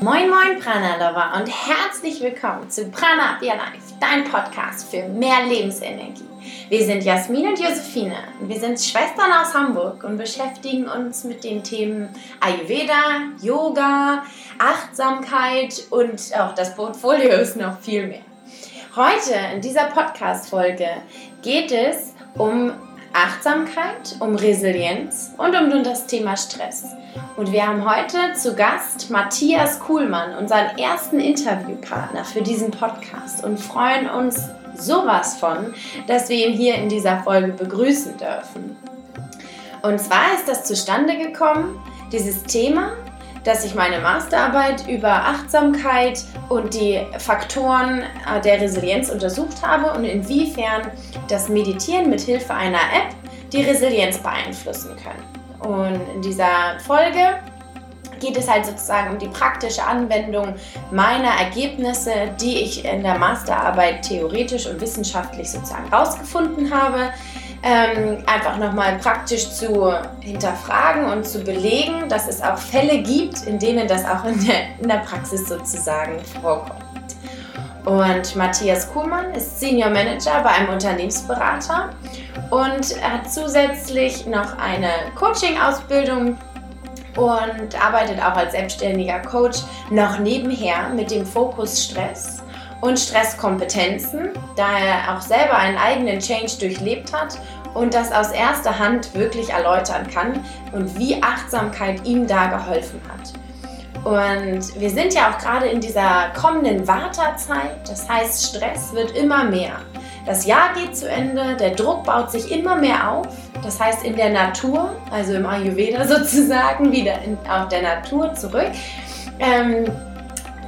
Moin Moin Prana Lover und herzlich willkommen zu Prana Up Your Life, dein Podcast für mehr Lebensenergie. Wir sind Jasmin und Josephine. Wir sind Schwestern aus Hamburg und beschäftigen uns mit den Themen Ayurveda, Yoga, Achtsamkeit und auch das Portfolio ist noch viel mehr. Heute in dieser Podcast-Folge geht es um Achtsamkeit, um Resilienz und um das Thema Stress. Und wir haben heute zu Gast Matthias Kuhlmann, unseren ersten Interviewpartner für diesen Podcast und freuen uns sowas von, dass wir ihn hier in dieser Folge begrüßen dürfen. Und zwar ist das zustande gekommen, dieses Thema, dass ich meine Masterarbeit über Achtsamkeit und die Faktoren äh, der Resilienz untersucht habe und inwiefern das Meditieren mit Hilfe einer App die Resilienz beeinflussen können. Und in dieser Folge geht es halt sozusagen um die praktische Anwendung meiner Ergebnisse, die ich in der Masterarbeit theoretisch und wissenschaftlich sozusagen rausgefunden habe. Ähm, einfach nochmal praktisch zu hinterfragen und zu belegen, dass es auch Fälle gibt, in denen das auch in der, in der Praxis sozusagen vorkommt. Und Matthias Kuhlmann ist Senior Manager bei einem Unternehmensberater und hat zusätzlich noch eine Coaching-Ausbildung und arbeitet auch als selbstständiger Coach noch nebenher mit dem Fokus Stress und Stresskompetenzen, da er auch selber einen eigenen Change durchlebt hat und das aus erster Hand wirklich erläutern kann und wie Achtsamkeit ihm da geholfen hat. Und wir sind ja auch gerade in dieser kommenden Wartezeit, das heißt Stress wird immer mehr. Das Jahr geht zu Ende, der Druck baut sich immer mehr auf. Das heißt, in der Natur, also im Ayurveda sozusagen, wieder in, auf der Natur zurück, ähm,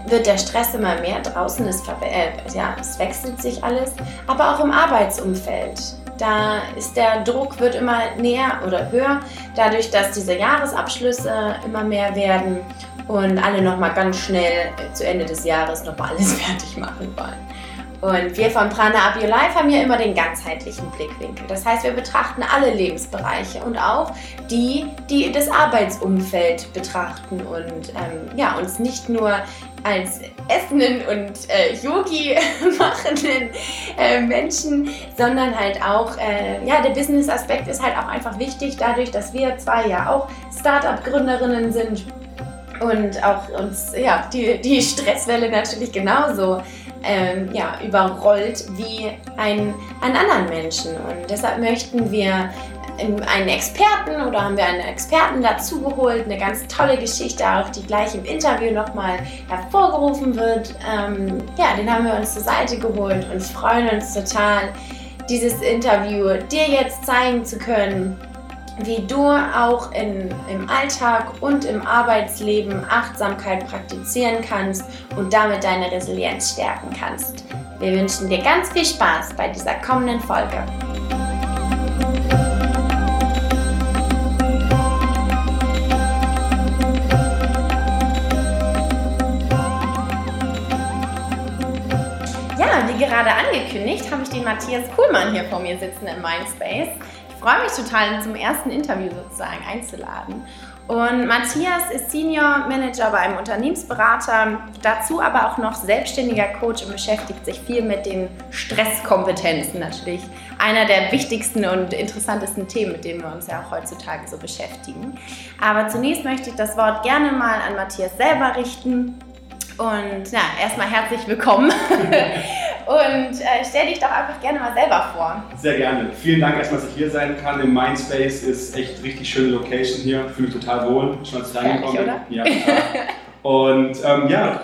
wird der Stress immer mehr. Draußen ist, äh, ja, es wechselt sich alles, aber auch im Arbeitsumfeld. Da ist der Druck wird immer näher oder höher, dadurch, dass diese Jahresabschlüsse immer mehr werden und alle noch mal ganz schnell zu Ende des Jahres noch mal alles fertig machen wollen. Und wir von Prana Up Your Life haben ja immer den ganzheitlichen Blickwinkel. Das heißt, wir betrachten alle Lebensbereiche und auch die, die das Arbeitsumfeld betrachten und ähm, ja, uns nicht nur als essenden und äh, Yogi machenden äh, Menschen, sondern halt auch, äh, ja, der Business-Aspekt ist halt auch einfach wichtig, dadurch, dass wir zwei ja auch Startup-Gründerinnen sind und auch uns, ja, die, die Stresswelle natürlich genauso ähm, ja, überrollt wie ein, einen anderen Menschen. Und deshalb möchten wir einen Experten oder haben wir einen Experten dazugeholt, eine ganz tolle Geschichte, auch die gleich im Interview nochmal hervorgerufen wird. Ähm, ja, den haben wir uns zur Seite geholt und freuen uns total, dieses Interview dir jetzt zeigen zu können wie du auch in, im Alltag und im Arbeitsleben Achtsamkeit praktizieren kannst und damit deine Resilienz stärken kannst. Wir wünschen dir ganz viel Spaß bei dieser kommenden Folge. Gerade angekündigt, habe ich den Matthias Kuhlmann hier vor mir sitzen im Mindspace freue mich total, zum ersten Interview sozusagen einzuladen. Und Matthias ist Senior Manager bei einem Unternehmensberater, dazu aber auch noch selbstständiger Coach und beschäftigt sich viel mit den Stresskompetenzen natürlich. Einer der wichtigsten und interessantesten Themen, mit denen wir uns ja auch heutzutage so beschäftigen. Aber zunächst möchte ich das Wort gerne mal an Matthias selber richten. Und ja, erstmal herzlich willkommen. Und äh, stell dich doch einfach gerne mal selber vor. Sehr gerne. Vielen Dank erstmal, dass ich hier sein kann. Im Mindspace ist echt richtig schöne Location hier. Fühle mich total wohl. Schon als reingekommen. Oder? Ja, Und ähm, ja,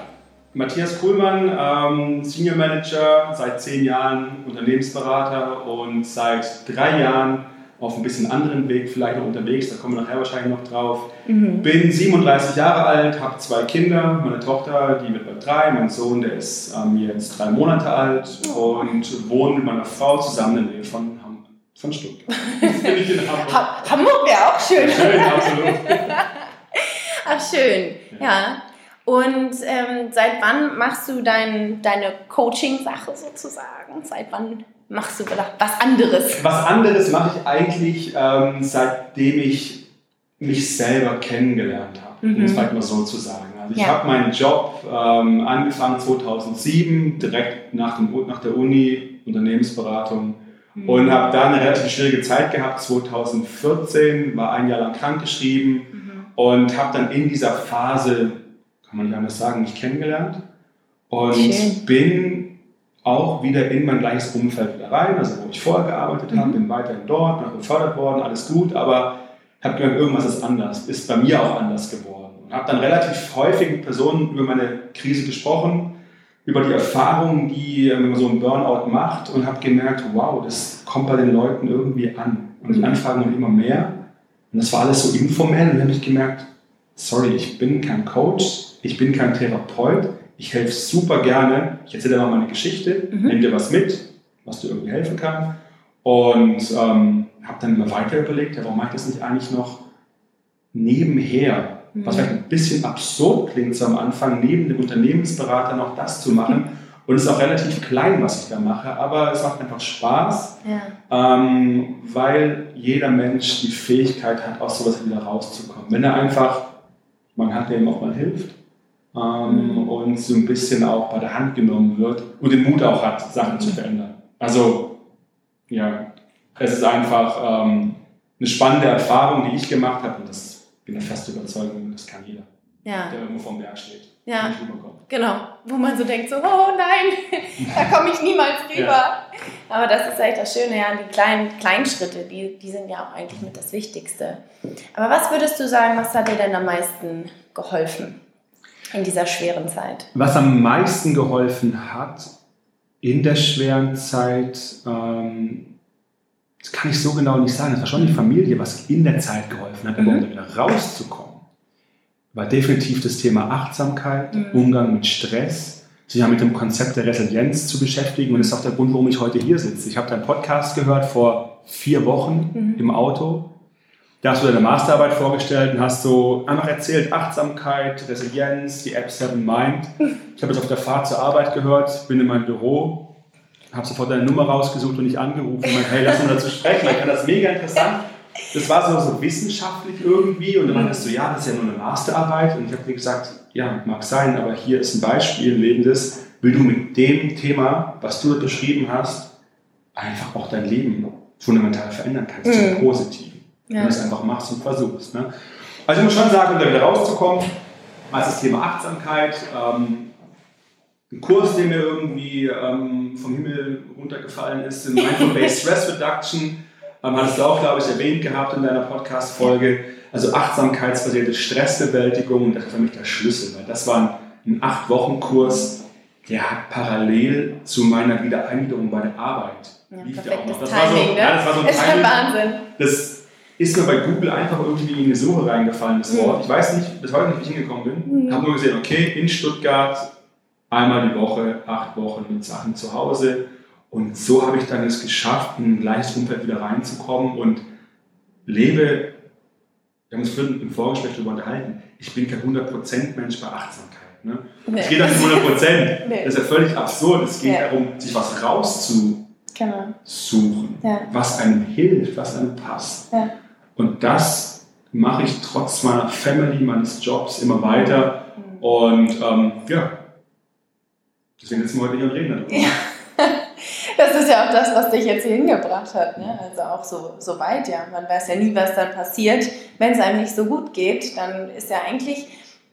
Matthias Kuhlmann, ähm, Senior Manager, seit zehn Jahren Unternehmensberater und seit drei Jahren auf ein bisschen anderen Weg vielleicht noch unterwegs, da kommen wir nachher wahrscheinlich noch drauf. Mhm. Bin 37 Jahre alt, habe zwei Kinder, meine Tochter, die wird bald drei, mein Sohn, der ist ähm, jetzt drei Monate alt oh. und wohne mit meiner Frau zusammen in der Nähe von, von Stuttgart. Bin ich in Hamburg. Hamburg wäre auch schön. Schön, absolut. Ach schön, ja. ja. Und ähm, seit wann machst du dein, deine Coaching-Sache sozusagen? Seit wann machst du was anderes? Was anderes mache ich eigentlich ähm, seitdem ich mich selber kennengelernt habe, mhm. um es vielleicht mal so zu sagen. Also ich ja. habe meinen Job ähm, angefangen 2007, direkt nach, dem, nach der Uni, Unternehmensberatung mhm. und habe da eine relativ schwierige Zeit gehabt. 2014 war ein Jahr lang krankgeschrieben mhm. und habe dann in dieser Phase, kann man nicht anders sagen, mich kennengelernt und Schön. bin auch wieder in mein gleiches Umfeld wieder rein, also wo ich vorher gearbeitet mhm. habe, bin weiterhin dort, noch befördert worden, alles gut, aber habe gemerkt, irgendwas ist anders, ist bei mir auch anders geworden. Und habe dann relativ häufig mit Personen über meine Krise gesprochen, über die Erfahrungen, die wenn man so einen Burnout macht und habe gemerkt, wow, das kommt bei den Leuten irgendwie an. Und die mhm. Anfragen wurden immer mehr. Und das war alles so informell und dann habe ich gemerkt, sorry, ich bin kein Coach, ich bin kein Therapeut, ich helfe super gerne. Ich erzähle dir mal meine Geschichte, mhm. nimm dir was mit, was dir irgendwie helfen kann. Und ähm, habe dann immer weiter überlegt, ja, warum mache ich das nicht eigentlich noch nebenher? Mhm. Was vielleicht ein bisschen absurd klingt so am Anfang, neben dem Unternehmensberater noch das zu machen. Und es ist auch relativ klein, was ich da mache, aber es macht einfach Spaß, ja. ähm, weil jeder Mensch die Fähigkeit hat, aus sowas wieder rauszukommen. Wenn er einfach, man hat dem auch mal hilft, ähm, mhm. und so ein bisschen auch bei der Hand genommen wird und den Mut auch hat, Sachen zu verändern. Also, ja, es ist einfach ähm, eine spannende Erfahrung, die ich gemacht habe und das bin ich fest Überzeugung, das kann jeder, ja. der irgendwo vom Berg steht. Ja, genau. Wo man so denkt, so, oh nein, da komme ich niemals rüber. Ja. Aber das ist eigentlich das Schöne, ja, die kleinen, kleinen Schritte, die, die sind ja auch eigentlich mit das Wichtigste. Aber was würdest du sagen, was hat dir denn am meisten geholfen? In dieser schweren Zeit? Was am meisten geholfen hat in der schweren Zeit, ähm, das kann ich so genau nicht sagen, das war schon die Familie, was in der Zeit geholfen hat, mhm. um wieder rauszukommen, war definitiv das Thema Achtsamkeit, mhm. Umgang mit Stress, sich ja mit dem Konzept der Resilienz zu beschäftigen und das ist auch der Grund, warum ich heute hier sitze. Ich habe deinen Podcast gehört vor vier Wochen mhm. im Auto da hast du deine Masterarbeit vorgestellt und hast so einfach erzählt, Achtsamkeit, Resilienz, die App Seven Mind. Ich habe es auf der Fahrt zur Arbeit gehört, bin in meinem Büro, habe sofort deine Nummer rausgesucht und dich angerufen und meinte, hey, lass uns dazu sprechen, ich fand das mega interessant. Das war so, so wissenschaftlich irgendwie und dann meintest du, ja, das ist ja nur eine Masterarbeit und ich habe dir gesagt, ja, mag sein, aber hier ist ein Beispiel, ein lebendes, wie du mit dem Thema, was du beschrieben hast, einfach auch dein Leben fundamental verändern kannst, mhm. zum Positiven. Ja. Wenn du es einfach machst und versuchst. Ne? Also ich muss schon sagen, um da wieder rauszukommen, was das Thema Achtsamkeit, ähm, ein Kurs, der mir irgendwie ähm, vom Himmel runtergefallen ist, in Mindful-Based Stress Reduction, ähm, hattest du auch, glaube ich, erwähnt gehabt in deiner Podcast-Folge. Also achtsamkeitsbasierte Stressbewältigung, das ist für mich der Schlüssel. Weil das war ein, ein acht-Wochen-Kurs, der hat parallel zu meiner Wiedereingliederung bei der Arbeit. Ja, lief der auch noch. Das Timing, war so, ne? ja, das war so ein ist Timing, Wahnsinn. Das, ist mir bei Google einfach irgendwie in die Suche reingefallen, das Wort. Ich weiß nicht, bis heute nicht, wie ich hingekommen bin. Mhm. Habe nur gesehen, okay, in Stuttgart einmal die Woche, acht Wochen mit Sachen zu Hause. Und so habe ich dann es geschafft, in ein gleiches Umfeld wieder reinzukommen und lebe, wir haben uns vorhin im Vorgespräch darüber unterhalten, ich bin kein 100% Mensch bei Achtsamkeit. Ne? Nee. Es geht nicht 100%. nee. Das ist ja völlig absurd. Es geht ja. darum, sich was rauszusuchen, genau. ja. was einem hilft, was einem passt. Ja. Und das mache ich trotz meiner Family, meines Jobs immer weiter. Und ähm, ja, deswegen sitzen wir heute hier und reden darüber. Ja. Das ist ja auch das, was dich jetzt hier hingebracht hat. Ne? Also auch so, so weit, ja. Man weiß ja nie, was dann passiert. Wenn es einem nicht so gut geht, dann ist ja eigentlich,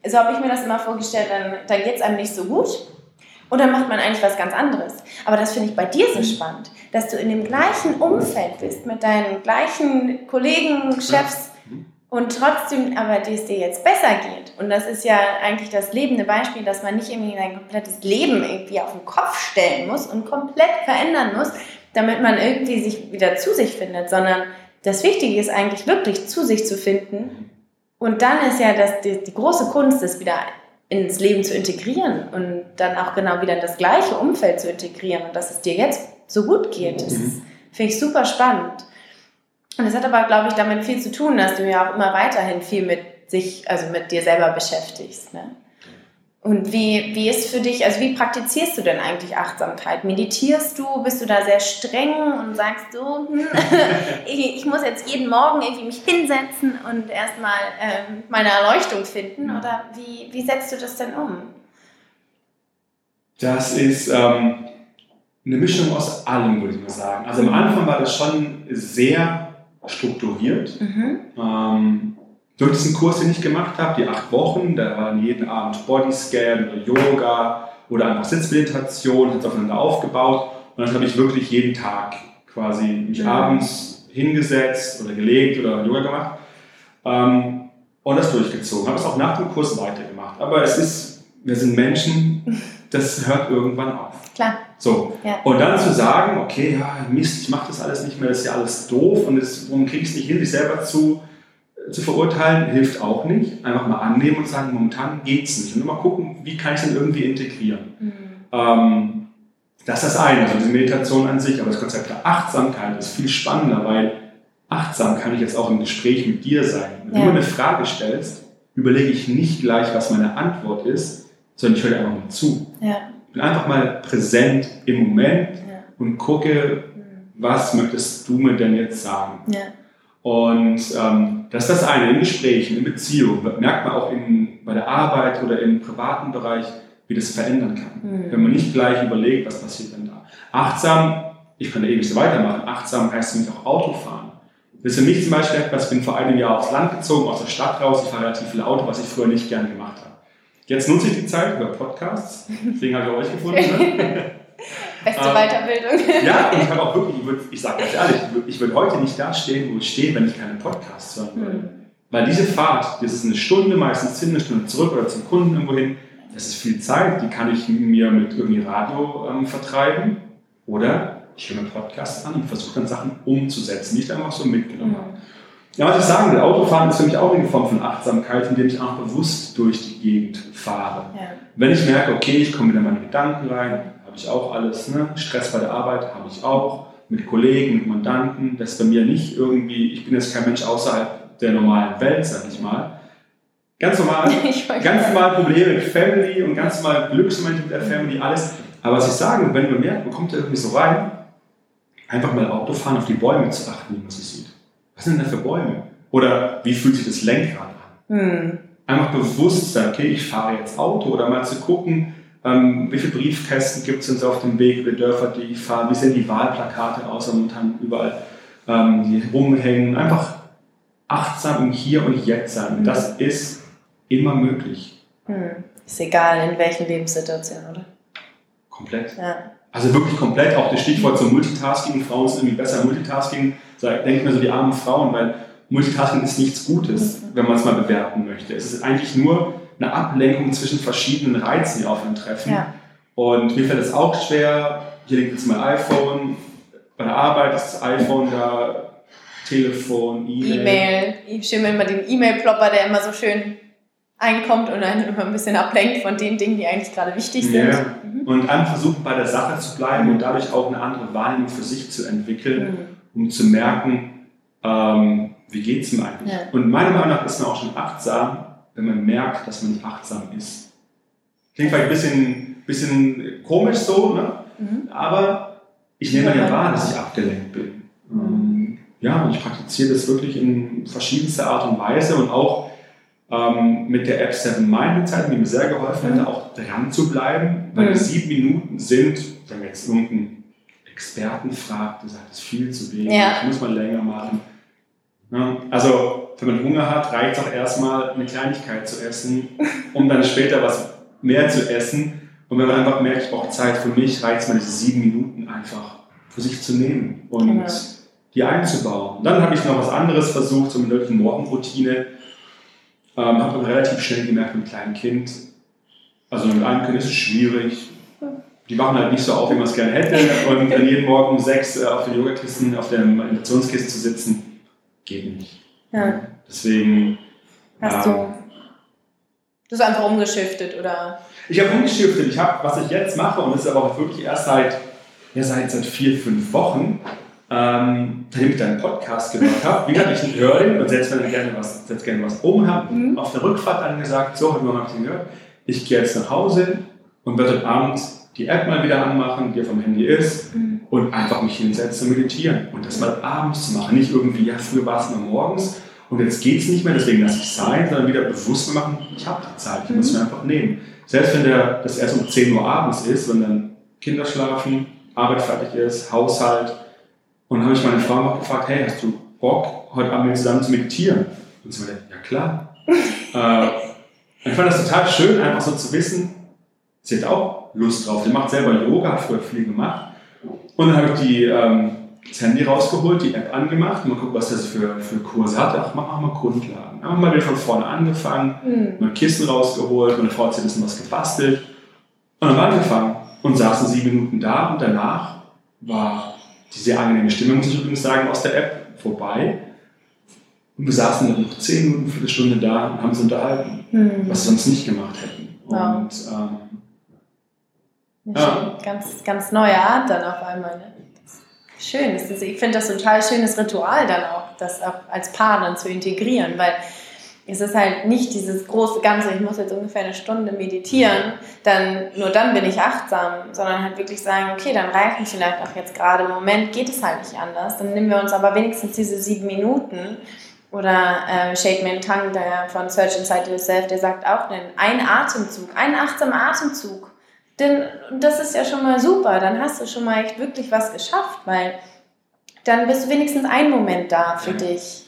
so habe ich mir das immer vorgestellt, dann, dann geht es einem nicht so gut. Und dann macht man eigentlich was ganz anderes. Aber das finde ich bei dir so spannend, dass du in dem gleichen Umfeld bist, mit deinen gleichen Kollegen, Chefs und trotzdem aber es dir jetzt besser geht. Und das ist ja eigentlich das lebende Beispiel, dass man nicht irgendwie sein komplettes Leben irgendwie auf den Kopf stellen muss und komplett verändern muss, damit man irgendwie sich wieder zu sich findet, sondern das Wichtige ist eigentlich wirklich zu sich zu finden. Und dann ist ja das, die, die große Kunst, das wieder ins Leben zu integrieren und dann auch genau wieder in das gleiche Umfeld zu integrieren und dass es dir jetzt so gut geht. Das mhm. finde ich super spannend. Und das hat aber, glaube ich, damit viel zu tun, dass du ja auch immer weiterhin viel mit sich, also mit dir selber beschäftigst. Ne? Und wie, wie ist für dich, also wie praktizierst du denn eigentlich Achtsamkeit? Meditierst du? Bist du da sehr streng und sagst so, hm, ich, ich, muss jetzt jeden Morgen irgendwie mich hinsetzen und erstmal ähm, meine Erleuchtung finden? Oder wie, wie setzt du das denn um? Das ist ähm, eine Mischung aus allem, würde ich mal sagen. Also am Anfang war das schon sehr strukturiert. Mhm. Ähm, durch diesen Kurs, den ich gemacht habe, die acht Wochen, da waren jeden Abend Bodyscan oder Yoga oder einfach Sitzmeditation, hat aufeinander aufgebaut. Und dann habe ich wirklich jeden Tag quasi mich mhm. abends hingesetzt oder gelegt oder Yoga gemacht ähm, und das durchgezogen. Habe es auch nach dem Kurs weitergemacht. Aber es ist, wir sind Menschen, das hört irgendwann auf. Klar. So. Ja. Und dann zu sagen, okay, ja, Mist, ich mache das alles nicht mehr, das ist ja alles doof und das, warum kriege ich es nicht hin, sich selber zu zu verurteilen hilft auch nicht. Einfach mal annehmen und sagen, momentan geht es nicht. Und mal gucken, wie kann ich es denn irgendwie integrieren. Mhm. Ähm, das ist das eine, also die Meditation an sich, aber das Konzept der Achtsamkeit ist viel spannender, weil achtsam kann ich jetzt auch im Gespräch mit dir sein. Wenn ja. du mir eine Frage stellst, überlege ich nicht gleich, was meine Antwort ist, sondern ich höre einfach mal zu. Ja. Ich bin einfach mal präsent im Moment ja. und gucke, mhm. was möchtest du mir denn jetzt sagen? Und ähm, das ist das eine, in Gesprächen, in Beziehungen, merkt man auch in, bei der Arbeit oder im privaten Bereich, wie das verändern kann. Mhm. Wenn man nicht gleich überlegt, was passiert denn da. Achtsam, ich kann da ewig so weitermachen, achtsam heißt für mich auch Autofahren. Das ist für mich zum Beispiel etwas, ich bin vor einem Jahr aufs Land gezogen, aus der Stadt raus, ich fahre relativ viel Auto, was ich früher nicht gern gemacht habe. Jetzt nutze ich die Zeit über Podcasts, deswegen habe ich euch gefunden. Beste ähm, Weiterbildung. Ja, und ich habe auch wirklich, ich, würd, ich sage ganz ehrlich, ich würde heute nicht da stehen, wo ich stehe, wenn ich keine Podcasts hören würde. Mhm. Weil diese Fahrt, das ist eine Stunde, meistens hin, eine Stunde zurück oder zum Kunden irgendwo hin, das ist viel Zeit, die kann ich mir mit irgendwie Radio ähm, vertreiben. Oder ich höre mir Podcasts an und versuche dann Sachen umzusetzen, die ich einfach so mitgenommen habe. Ja, was ich sagen will, Autofahren ist für mich auch eine Form von Achtsamkeit, indem ich auch bewusst durch die Gegend fahre. Ja. Wenn ich merke, okay, ich komme wieder in meine Gedanken rein, habe ich auch alles. Ne? Stress bei der Arbeit habe ich auch. Mit Kollegen, mit Mandanten. Das ist bei mir nicht irgendwie, ich bin jetzt kein Mensch außerhalb der normalen Welt, sag ich mal. Ganz normal, ganz normal Probleme mit Family und ganz normal Glücksmomente mit der Family, alles. Aber was ich sagen will, wenn man merkt, man kommt da irgendwie so rein, einfach mal Auto fahren, auf die Bäume zu achten, wie man sie sieht. Was sind denn da für Bäume? Oder wie fühlt sich das Lenkrad an? Hm. Einfach bewusst sein, okay, ich fahre jetzt Auto oder mal zu gucken, ähm, wie viele Briefkästen gibt es uns auf dem Weg über Dörfer, die fahren? Wie sehen die Wahlplakate aus momentan überall, ähm, die rumhängen? Einfach achtsam im Hier und Jetzt sein. Mhm. Das ist immer möglich. Mhm. Ist egal, in welchen Lebenssituationen, oder? Komplett. Ja. Also wirklich komplett. Auch das Stichwort zum Multitasking. Frauen sind irgendwie besser Multitasking. Denke mir so die armen Frauen, weil Multitasking ist nichts Gutes, mhm. wenn man es mal bewerten möchte. Es ist eigentlich nur eine Ablenkung zwischen verschiedenen Reizen, die aufeinandertreffen. Ja. Und mir fällt es auch schwer, hier liegt jetzt mein iPhone, bei der Arbeit ist das iPhone da, Telefon, E-Mail. E-Mail. Ich stimme immer den E-Mail-Plopper, der immer so schön einkommt und einen immer ein bisschen ablenkt von den Dingen, die eigentlich gerade wichtig sind. Ja. Mhm. Und dann versuchen, bei der Sache zu bleiben und dadurch auch eine andere Wahrnehmung für sich zu entwickeln, mhm. um zu merken, ähm, wie geht es mir eigentlich. Ja. Und meiner Meinung nach ist man auch schon achtsam, wenn man merkt, dass man nicht achtsam ist. Klingt vielleicht ein bisschen, bisschen komisch so, ne? Mhm. aber ich nehme ja wahr, dass ich abgelenkt bin. Mhm. ja, und ich praktiziere das wirklich in verschiedenster Art und Weise und auch ähm, mit der App Seven Mind Zeit, die mir sehr geholfen hätte, mhm. auch dran zu bleiben, weil mhm. sieben Minuten sind, wenn man jetzt irgendeinen Experten fragt, der sagt, das ist viel zu wenig, ja. das muss man länger machen. Ja, also wenn man Hunger hat, reicht es auch erstmal eine Kleinigkeit zu essen, um dann später was mehr zu essen. Und wenn man einfach merkt, ich brauche Zeit für mich, reicht es mal diese sieben Minuten einfach für sich zu nehmen und genau. die einzubauen. Und dann habe ich noch was anderes versucht, so eine Morgenroutine. Ähm, habe relativ schnell gemerkt mit einem kleinen Kind, also mit einem Kind ist es schwierig. Die machen halt nicht so auf, wie man es gerne hätte. Und dann jeden Morgen um sechs äh, auf den Yogakissen, auf der Meditationskiste zu sitzen, geht nicht. Ja. Deswegen. Hast ähm, du. Du hast einfach umgeschiftet, oder? Ich habe umgeschiftet. Ich habe, was ich jetzt mache, und das ist aber auch wirklich erst seit, ja, seit, seit vier, fünf Wochen, ähm, nachdem ich deinen Podcast gehört habe. Wie gesagt, ich höre den und selbst wenn ich gerne was, selbst gerne was oben habe, mhm. auf der Rückfahrt dann gesagt, so, heute Morgen habe ich den gehört. ich gehe jetzt nach Hause und werde heute Abend die App mal wieder anmachen, die auf dem Handy ist, mhm. Und einfach mich hinsetzen und meditieren. Und das mal abends zu machen. Nicht irgendwie, ja, früher war es mal morgens und jetzt geht es nicht mehr, deswegen lasse ich es sein, sondern wieder bewusst machen, ich habe die Zeit, ich mhm. muss mir einfach nehmen. Selbst wenn der, das erst um 10 Uhr abends ist, wenn dann Kinder schlafen, Arbeit fertig ist, Haushalt. Und dann habe ich meine Frau auch gefragt, hey, hast du Bock, heute Abend mit zusammen zu meditieren? Und sie meinte, ja klar. äh, ich fand das total schön, einfach so zu wissen, sie hat auch Lust drauf. Sie macht selber Yoga, hat früher viel gemacht. Und dann habe ich die, ähm, das Handy rausgeholt, die App angemacht, mal gucken, was das für, für Kurse hat. Ach, mach mal Grundlagen. Haben mal wieder von vorne angefangen, mhm. mal Kissen rausgeholt, meine Frau hat ein bisschen was gebastelt. Und dann haben wir angefangen und saßen sieben Minuten da und danach war die sehr angenehme Stimme, muss ich übrigens sagen, aus der App vorbei. Und wir saßen dann noch zehn Minuten, eine Stunde da und haben uns unterhalten, mhm. was wir sonst nicht gemacht hätten. Ja. Und ähm, ja. Ganz, ganz neue Art dann auf einmal. Ne? Schön. Ist, ich finde das ein total schönes Ritual dann auch, das auch als Paar dann zu integrieren, weil es ist halt nicht dieses große Ganze, ich muss jetzt ungefähr eine Stunde meditieren, dann nur dann bin ich achtsam, sondern halt wirklich sagen, okay, dann reichen vielleicht auch jetzt gerade im Moment, geht es halt nicht anders. Dann nehmen wir uns aber wenigstens diese sieben Minuten oder äh, Shake Man Tongue, der von Search Inside Yourself, der sagt auch, ein Atemzug, ein achtsamer Atemzug denn das ist ja schon mal super, dann hast du schon mal echt wirklich was geschafft, weil dann bist du wenigstens einen Moment da für dich.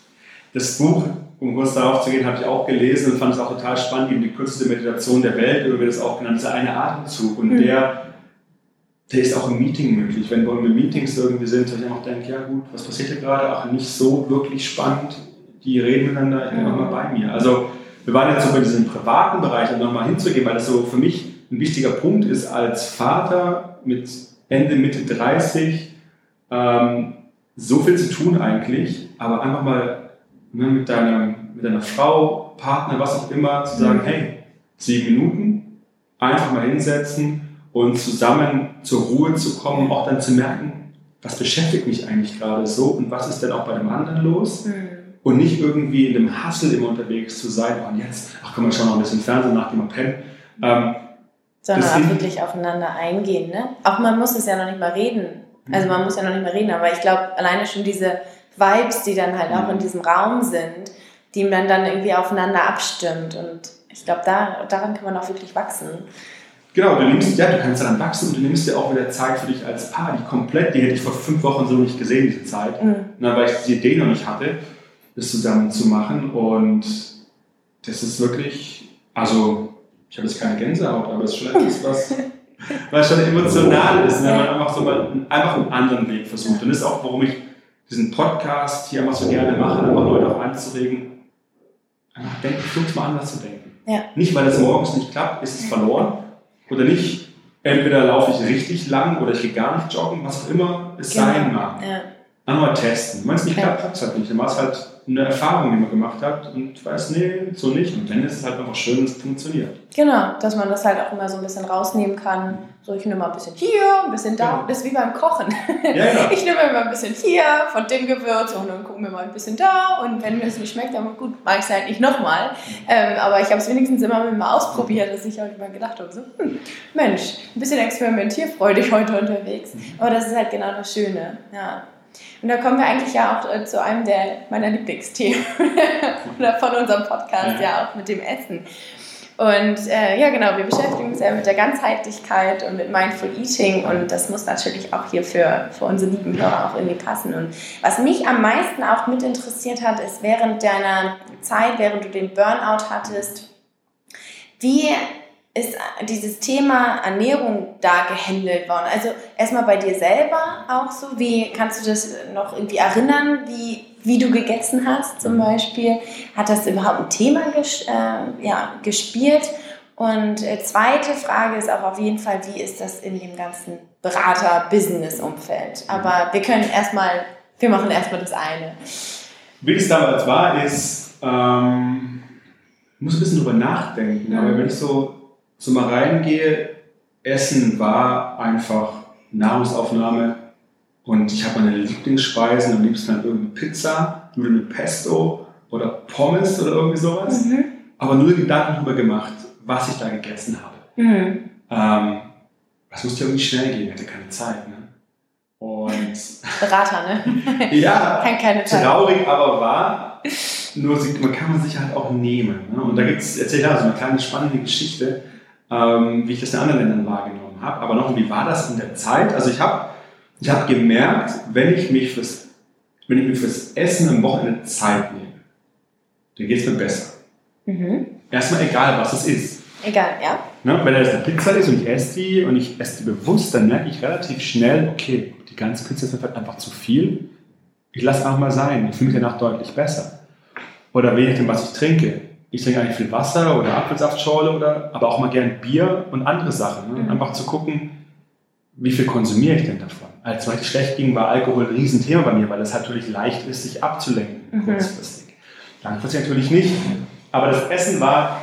Das Buch, um kurz darauf zu gehen, habe ich auch gelesen und fand es auch total spannend, eben die kürzeste Meditation der Welt, über das auch genannt, dieser eine Atemzug. Und mhm. der, der ist auch im Meeting möglich. Wenn wir in Meetings irgendwie sind, dass ich auch denke, ja gut, was passiert hier gerade? Ach, nicht so wirklich spannend. Die reden miteinander, ich bin mhm. nochmal bei mir. Also wir waren jetzt so bei diesem privaten Bereich, nochmal hinzugehen, weil das so für mich ein wichtiger Punkt ist, als Vater mit Ende, Mitte 30 ähm, so viel zu tun eigentlich, aber einfach mal ne, mit, deiner, mit deiner Frau, Partner, was auch immer, zu sagen, mhm. hey, sieben Minuten, einfach mal hinsetzen und zusammen zur Ruhe zu kommen, auch dann zu merken, was beschäftigt mich eigentlich gerade so und was ist denn auch bei dem anderen los? Mhm. Und nicht irgendwie in dem Hassel immer unterwegs zu sein, oh, und jetzt, ach komm, wir schauen noch ein bisschen Fernsehen, nachdem wir pennen. Ähm, sondern auch wirklich aufeinander eingehen. Ne? Auch man muss es ja noch nicht mal reden. Also man muss ja noch nicht mal reden, aber ich glaube, alleine schon diese Vibes, die dann halt auch in diesem Raum sind, die man dann irgendwie aufeinander abstimmt. Und ich glaube, da, daran kann man auch wirklich wachsen. Genau, du nimmst, ja, du kannst daran wachsen und du nimmst dir auch wieder Zeit für dich als Paar, die komplett, die hätte ich vor fünf Wochen so nicht gesehen, diese Zeit. Mhm. Na, weil ich die Idee noch nicht hatte, das zusammen zu machen. Und das ist wirklich, also ich habe jetzt keine Gänsehaut, aber es ist schon etwas, was, was schon emotional ist, wenn man einfach so mal einfach einen anderen Weg versucht. Und das ist auch, warum ich diesen Podcast hier einfach so gerne mache, einfach Leute auch anzuregen, einfach denken, versucht mal anders zu denken. Ja. Nicht, weil das morgens nicht klappt, ist es verloren. Oder nicht, entweder laufe ich richtig lang oder ich gehe gar nicht joggen, was auch immer es genau. sein mag. Ja. Einmal testen. Wenn es nicht klappt, klappt es halt nicht. Dann war es halt eine Erfahrung, die man gemacht hat und weiß, nee, so nicht. Und dann ist es halt einfach schön, dass es funktioniert. Genau, dass man das halt auch immer so ein bisschen rausnehmen kann. So, ich nehme mal ein bisschen hier, ein bisschen da. Genau. Das ist wie beim Kochen. Ja, ja. Ich nehme immer ein bisschen hier von dem Gewürz und dann gucken wir mal ein bisschen da. Und wenn mir es nicht schmeckt, dann gut, mache ich es halt nicht nochmal. Ähm, aber ich habe es wenigstens immer mal ausprobiert, dass ich halt immer gedacht habe, so, hm, Mensch, ein bisschen experimentierfreudig heute unterwegs. Mhm. Aber das ist halt genau das Schöne. Ja. Und da kommen wir eigentlich ja auch äh, zu einem der meiner Lieblingsthemen oder von unserem Podcast ja auch mit dem Essen. Und äh, ja, genau, wir beschäftigen uns ja mit der Ganzheitlichkeit und mit Mindful Eating und das muss natürlich auch hier für, für unsere lieben Hörer auch irgendwie passen. Und was mich am meisten auch mit interessiert hat, ist während deiner Zeit, während du den Burnout hattest, wie ist dieses Thema Ernährung da gehandelt worden? Also erstmal bei dir selber auch so, wie kannst du das noch irgendwie erinnern, wie, wie du gegessen hast zum Beispiel? Hat das überhaupt ein Thema ges äh, ja, gespielt? Und äh, zweite Frage ist auch auf jeden Fall, wie ist das in dem ganzen Berater-Business-Umfeld? Aber wir können erstmal, wir machen erstmal das eine. Wie es damals war, ist, ähm, ich muss ein bisschen drüber nachdenken, mhm. aber wenn ich so so mal reingehe, Essen war einfach Nahrungsaufnahme und ich habe meine Lieblingsspeisen, am liebsten halt irgendwie Pizza, Nudeln mit Pesto oder Pommes oder irgendwie sowas. Mhm. Aber nur Gedanken darüber gemacht, was ich da gegessen habe. Mhm. Ähm, das musste irgendwie schnell gehen, ich hatte keine Zeit. Ne? Und Berater, ne? ja, Kann keine Zeit. traurig, aber wahr. Nur man kann man sich halt auch nehmen. Ne? Und da gibt es, erzähle ich da so eine kleine spannende Geschichte, ähm, wie ich das in anderen Ländern wahrgenommen habe. Aber noch, wie war das in der Zeit? Also ich habe ich hab gemerkt, wenn ich mich fürs, wenn ich mir fürs Essen am Wochenende Zeit nehme, dann geht es mir besser. Mhm. Erstmal egal, was es ist. Egal, ja. Ne? Wenn das eine Pizza ist und ich esse die und ich esse die bewusst, dann merke ich relativ schnell, okay, die ganze Pizza ist mir einfach zu viel. Ich lasse einfach mal sein. Ich fühle mich danach deutlich besser. Oder je nachdem, was ich trinke. Ich trinke eigentlich viel Wasser oder Apfelsaftschorle oder aber auch mal gern Bier und andere Sachen. Ne? Mhm. Einfach zu gucken, wie viel konsumiere ich denn davon? Als es schlecht ging, war Alkohol ein Riesenthema bei mir, weil es natürlich leicht ist, sich abzulenken mhm. kurzfristig. Langfristig natürlich nicht. Aber das Essen war,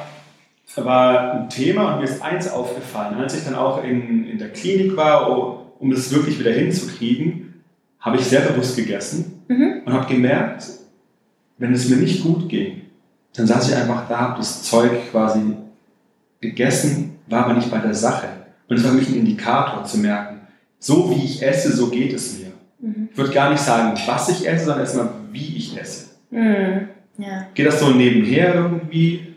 war ein Thema und mir ist eins aufgefallen. Als ich dann auch in, in der Klinik war, um es wirklich wieder hinzukriegen, habe ich sehr bewusst gegessen mhm. und habe gemerkt, wenn es mir nicht gut ging, dann saß ich einfach da, habe das Zeug quasi gegessen, war aber nicht bei der Sache. Und es war für mich ein Indikator zu merken, so wie ich esse, so geht es mir. Mhm. Ich würde gar nicht sagen, was ich esse, sondern erstmal, wie ich esse. Mhm. Ja. Geht das so nebenher irgendwie,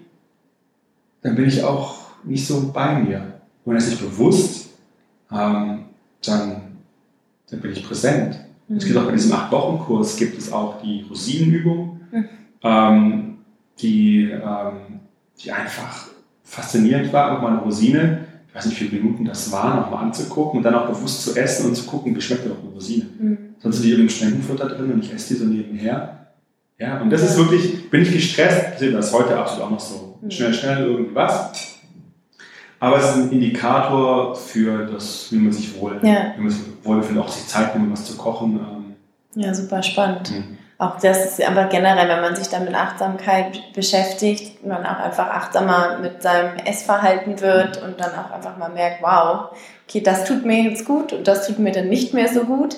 dann bin ich auch nicht so bei mir. Und es ist nicht bewusst, ähm, dann, dann bin ich präsent. Mhm. Es gibt auch bei diesem 8-Wochen-Kurs gibt es auch die Rosinenübung, mhm. ähm, die, ähm, die einfach faszinierend war, auch mal eine Rosine, ich weiß nicht, wie viele Minuten das war, nochmal anzugucken und dann auch bewusst zu essen und zu gucken, wie schmeckt denn auch eine Rosine. Mhm. Sonst sind die im Schneckenfutter drin und ich esse die so nebenher. Ja, und das ist wirklich, bin ich gestresst, sehe das heute absolut auch noch so. Mhm. Schnell, schnell irgendwas. Aber es ist ein Indikator für das, wie man sich wohl, ja. wie man sich wohlbefindet, auch sich Zeit nehmen, was zu kochen. Ähm. Ja, super spannend. Mhm. Auch das ist aber generell, wenn man sich dann mit Achtsamkeit beschäftigt, man auch einfach achtsamer mit seinem Essverhalten wird und dann auch einfach mal merkt, wow, okay, das tut mir jetzt gut und das tut mir dann nicht mehr so gut.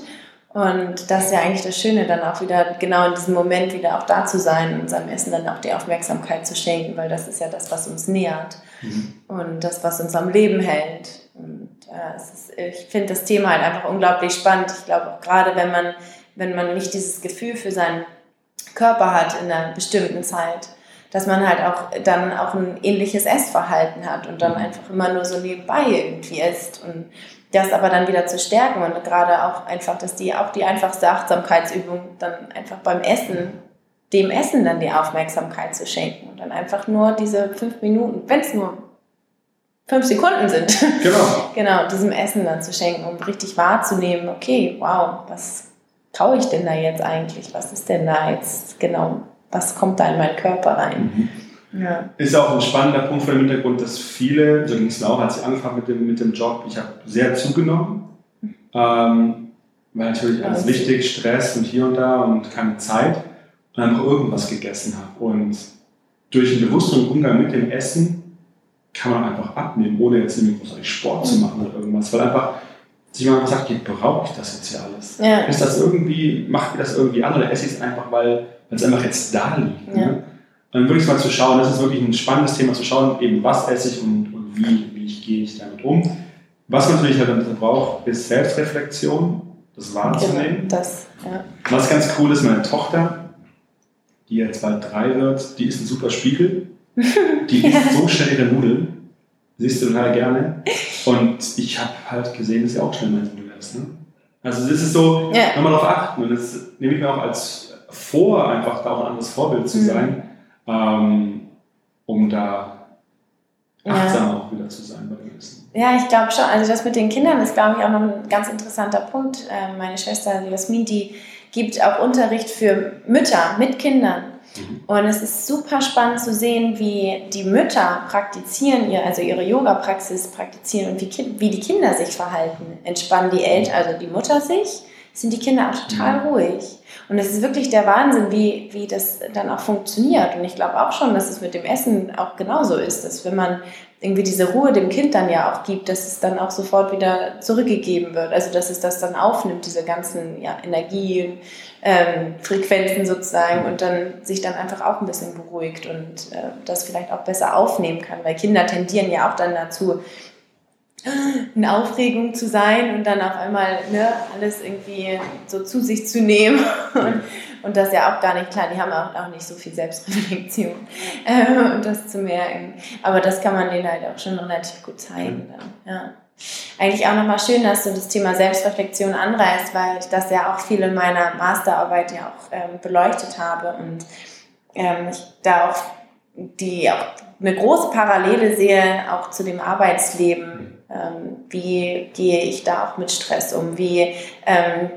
Und das ist ja eigentlich das Schöne, dann auch wieder genau in diesem Moment wieder auch da zu sein und seinem Essen dann auch die Aufmerksamkeit zu schenken, weil das ist ja das, was uns nähert mhm. und das, was uns am Leben hält. Und äh, ist, ich finde das Thema halt einfach unglaublich spannend. Ich glaube auch gerade, wenn man, wenn man nicht dieses Gefühl für seinen Körper hat in einer bestimmten Zeit, dass man halt auch dann auch ein ähnliches Essverhalten hat und dann einfach immer nur so nebenbei irgendwie isst und das aber dann wieder zu stärken und gerade auch einfach, dass die auch die einfachste Achtsamkeitsübung dann einfach beim Essen, dem Essen dann die Aufmerksamkeit zu schenken und dann einfach nur diese fünf Minuten, wenn es nur fünf Sekunden sind, genau. genau, diesem Essen dann zu schenken, um richtig wahrzunehmen, okay, wow, was kaue ich denn da jetzt eigentlich? Was ist denn da jetzt genau, was kommt da in meinen Körper rein? Mhm. Ja. Ist auch ein spannender Punkt vor dem Hintergrund, dass viele, so ging es mir auch, als ich angefangen mit dem, mit dem Job, ich habe sehr zugenommen, ähm, weil natürlich alles also. wichtig, Stress und hier und da und keine Zeit und einfach irgendwas gegessen habe. Und durch einen bewussteren Umgang mit dem Essen kann man einfach abnehmen, ohne jetzt irgendwie großartig Sport zu machen oder irgendwas, weil einfach sich mal sagt, brauche ich das jetzt hier alles? Ja. Ist das irgendwie, macht mir das irgendwie an oder esse ich es einfach, weil es einfach jetzt da liegt? Ja. Ne? dann wirklich mal zu schauen, das ist wirklich ein spannendes Thema zu schauen, eben was esse ich und, und wie, wie ich, gehe ich damit um. Was man natürlich halt braucht, ist Selbstreflexion, das wahrzunehmen. Genau, das, ja. Was ganz cool ist, meine Tochter, die jetzt bald drei wird, die ist ein super Spiegel. Die isst so schnell ihre Nudeln. Siehst du total gerne. Und ich habe halt gesehen, dass sie auch schnell Nudeln isst. Ne? Also das ist so, ja. nochmal darauf achten. Und das nehme ich mir auch als vor, einfach da auch ein anderes Vorbild zu mhm. sein ähm, um da achtsam ja. auch wieder zu sein bei dem Essen. Ja, ich glaube schon. Also das mit den Kindern ist, glaube ich, auch noch ein ganz interessanter Punkt. Ähm, meine Schwester Jasmin, die gibt auch Unterricht für Mütter mit Kindern. Mhm. Und es ist super spannend zu sehen, wie die Mütter praktizieren, also ihre Yoga-Praxis praktizieren und wie, wie die Kinder sich verhalten. Entspannen die Eltern, also die Mutter sich, sind die Kinder auch total mhm. ruhig. Und es ist wirklich der Wahnsinn, wie, wie das dann auch funktioniert. Und ich glaube auch schon, dass es mit dem Essen auch genauso ist, dass wenn man irgendwie diese Ruhe dem Kind dann ja auch gibt, dass es dann auch sofort wieder zurückgegeben wird. Also dass es das dann aufnimmt, diese ganzen ja, Energien, ähm, Frequenzen sozusagen und dann sich dann einfach auch ein bisschen beruhigt und äh, das vielleicht auch besser aufnehmen kann, weil Kinder tendieren ja auch dann dazu, in Aufregung zu sein und dann auf einmal ne, alles irgendwie so zu sich zu nehmen. Und, und das ist ja auch gar nicht klar. Die haben auch, auch nicht so viel Selbstreflexion äh, und das zu merken. Aber das kann man denen halt auch schon relativ gut zeigen. Dann, ja. Eigentlich auch nochmal schön, dass du das Thema Selbstreflexion anreißt, weil ich das ja auch viel in meiner Masterarbeit ja auch ähm, beleuchtet habe und ähm, ich da auch die auch eine große Parallele sehe auch zu dem Arbeitsleben ähm, wie gehe ich da auch mit Stress um? Wie, ähm,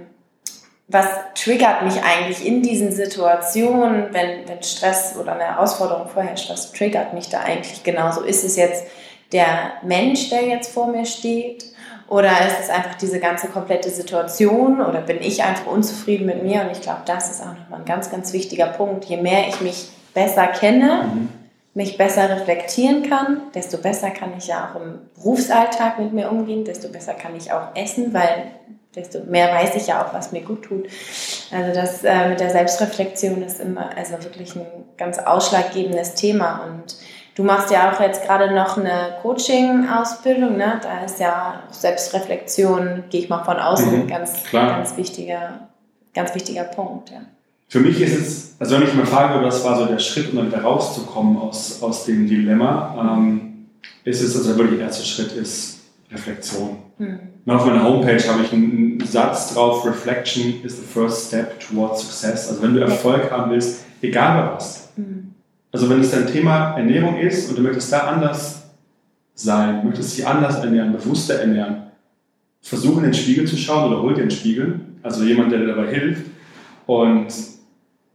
was triggert mich eigentlich in diesen Situationen, wenn, wenn Stress oder eine Herausforderung vorherrscht? Was triggert mich da eigentlich genauso? Ist es jetzt der Mensch, der jetzt vor mir steht? Oder ist es einfach diese ganze komplette Situation? Oder bin ich einfach unzufrieden mit mir? Und ich glaube, das ist auch nochmal ein ganz, ganz wichtiger Punkt. Je mehr ich mich besser kenne, mhm mich besser reflektieren kann, desto besser kann ich ja auch im Berufsalltag mit mir umgehen, desto besser kann ich auch essen, weil desto mehr weiß ich ja auch, was mir gut tut. Also das äh, mit der Selbstreflexion ist immer also wirklich ein ganz ausschlaggebendes Thema und du machst ja auch jetzt gerade noch eine Coaching-Ausbildung, ne? Da ist ja Selbstreflexion, gehe ich mal von außen, mhm, ganz, ganz wichtiger, ganz wichtiger Punkt, ja für mich ist es, also wenn ich mal frage, was war so der Schritt, um dann wieder rauszukommen aus, aus dem Dilemma, ähm, ist es, also wirklich der erste Schritt ist Reflexion. Mhm. auf meiner Homepage habe ich einen Satz drauf, Reflection is the first step towards success. Also wenn du Erfolg haben willst, egal bei was. Mhm. Also wenn es dein Thema Ernährung ist und du möchtest da anders sein, möchtest dich anders ernähren, bewusster ernähren, versuche in den Spiegel zu schauen oder hol dir einen Spiegel, also jemand, der dir dabei hilft und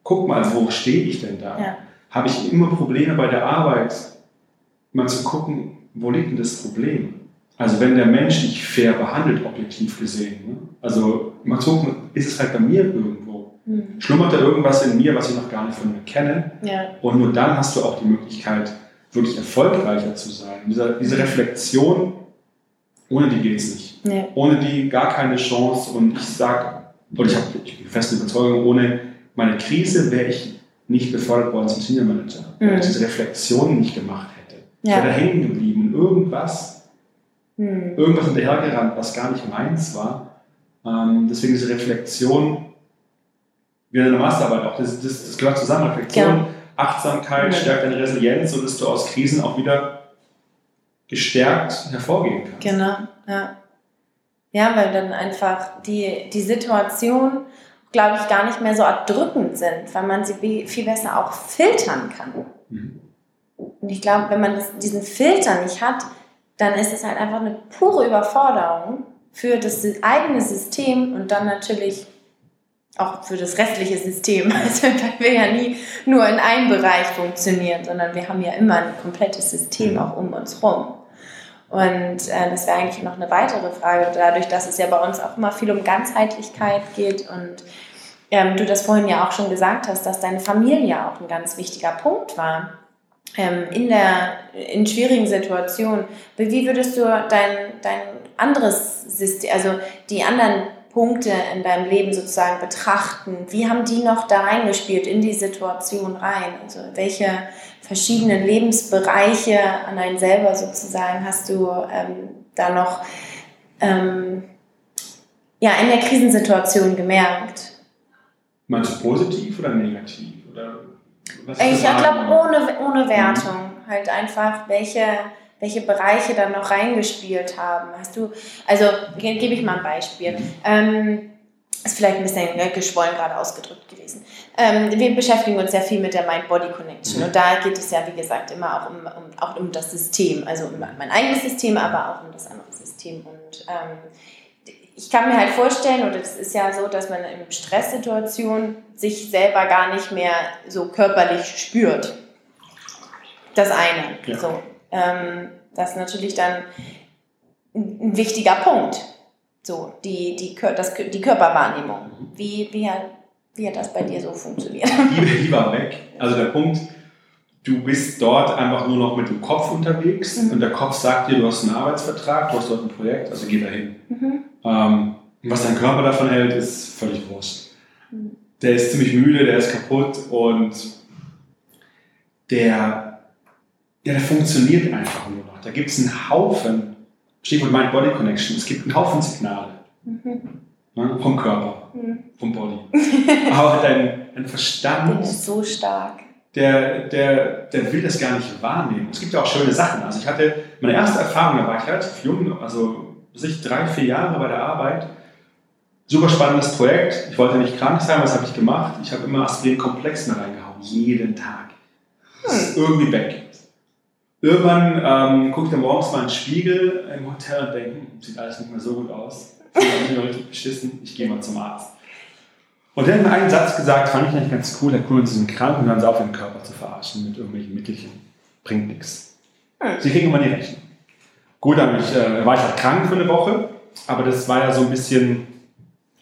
guck mal, wo stehe ich denn da? Ja. Habe ich immer Probleme bei der Arbeit, mal zu gucken, wo liegt denn das Problem? Also wenn der Mensch dich fair behandelt, objektiv gesehen, ne? also mal zu gucken, ist es halt bei mir irgendwo? Mhm. Schlummert da irgendwas in mir, was ich noch gar nicht von mir kenne? Ja. Und nur dann hast du auch die Möglichkeit, wirklich erfolgreicher zu sein. Diese, diese Reflexion, ohne die geht es nicht. Ja. Ohne die gar keine Chance. Und ich sage, und ich habe die feste Überzeugung, ohne meine Krise wäre ich nicht befördert worden zum Senior Manager, mhm. weil ich diese Reflexion nicht gemacht hätte. Ja. Ich wäre da hängen geblieben, irgendwas, mhm. irgendwas hinterhergerannt, was gar nicht meins war. Ähm, deswegen diese Reflexion, wie in der Masterarbeit auch, das, das, das gehört zusammen. Reflexion, ja. Achtsamkeit, mhm. stärkt deine Resilienz und dass du aus Krisen auch wieder gestärkt hervorgehen kannst. Genau, ja. Ja, weil dann einfach die, die Situation glaube ich, gar nicht mehr so erdrückend sind, weil man sie viel besser auch filtern kann. Mhm. Und ich glaube, wenn man das, diesen Filter nicht hat, dann ist es halt einfach eine pure Überforderung für das eigene System und dann natürlich auch für das restliche System. Also weil wir ja nie nur in einem Bereich funktionieren, sondern wir haben ja immer ein komplettes System mhm. auch um uns herum. Und äh, das wäre eigentlich noch eine weitere Frage, dadurch, dass es ja bei uns auch immer viel um Ganzheitlichkeit geht und ähm, du das vorhin ja auch schon gesagt hast, dass deine Familie auch ein ganz wichtiger Punkt war ähm, in der in schwierigen Situationen. Wie würdest du dein, dein anderes System, also die anderen Punkte in deinem Leben sozusagen betrachten? Wie haben die noch da reingespielt in die Situation rein? Also welche verschiedenen Lebensbereiche an einen selber sozusagen hast du ähm, da noch ähm, ja, in der Krisensituation gemerkt? Meinst du positiv oder negativ? Oder was ich glaube ohne, ohne Wertung. Mhm. Halt einfach, welche, welche Bereiche dann noch reingespielt haben. Hast du, also gebe ich mal ein Beispiel. Mhm. Ähm, ist vielleicht ein bisschen ne, geschwollen gerade ausgedrückt gewesen. Ähm, wir beschäftigen uns sehr viel mit der Mind-Body-Connection mhm. und da geht es ja, wie gesagt, immer auch um, um, auch um das System, also um mein eigenes System, aber auch um das andere System. Und ähm, ich kann mir halt vorstellen, oder es ist ja so, dass man in Stresssituationen sich selber gar nicht mehr so körperlich spürt. Das eine. Ja. So, ähm, das ist natürlich dann ein wichtiger Punkt. So, die, die, das, die Körperwahrnehmung. Wie, wie, hat, wie hat das bei dir so funktioniert? Die war weg. Also der Punkt, du bist dort einfach nur noch mit dem Kopf unterwegs mhm. und der Kopf sagt dir, du hast einen Arbeitsvertrag, du hast dort ein Projekt, also geh dahin. Mhm. Ähm, was dein Körper davon hält, ist völlig wurscht. Mhm. Der ist ziemlich müde, der ist kaputt und der, der funktioniert einfach nur noch. Da gibt es einen Haufen, Stichwort Mind-Body Connection, es gibt einen Haufen Signale mhm. ne, vom Körper, mhm. vom Body. Aber dein, dein Verstand. Der ist so stark der, der, der will das gar nicht wahrnehmen. Es gibt ja auch schöne Sachen. Also ich hatte meine erste Erfahrung, da war ich relativ jung, also sich drei, vier Jahre bei der Arbeit. Super spannendes Projekt. Ich wollte nicht krank sein, was habe ich gemacht? Ich habe immer Aspirin-Komplex mehr reingehauen, jeden Tag. Das ist irgendwie weg. Irgendwann ähm, gucke ich dann morgens mal in den Spiegel im Hotel und denke, hm, sieht alles nicht mehr so gut aus. Ich bin richtig beschissen, ich gehe mal zum Arzt. Und der hat mir einen Satz gesagt, fand ich eigentlich ganz cool, der sie sind krank und hören sie auf, den Körper zu verarschen mit irgendwelchen Mittelchen. Bringt nichts. Sie kriegen immer die Rechnung. Gut, dann ich, äh, war ich halt krank für eine Woche, aber das war ja so ein bisschen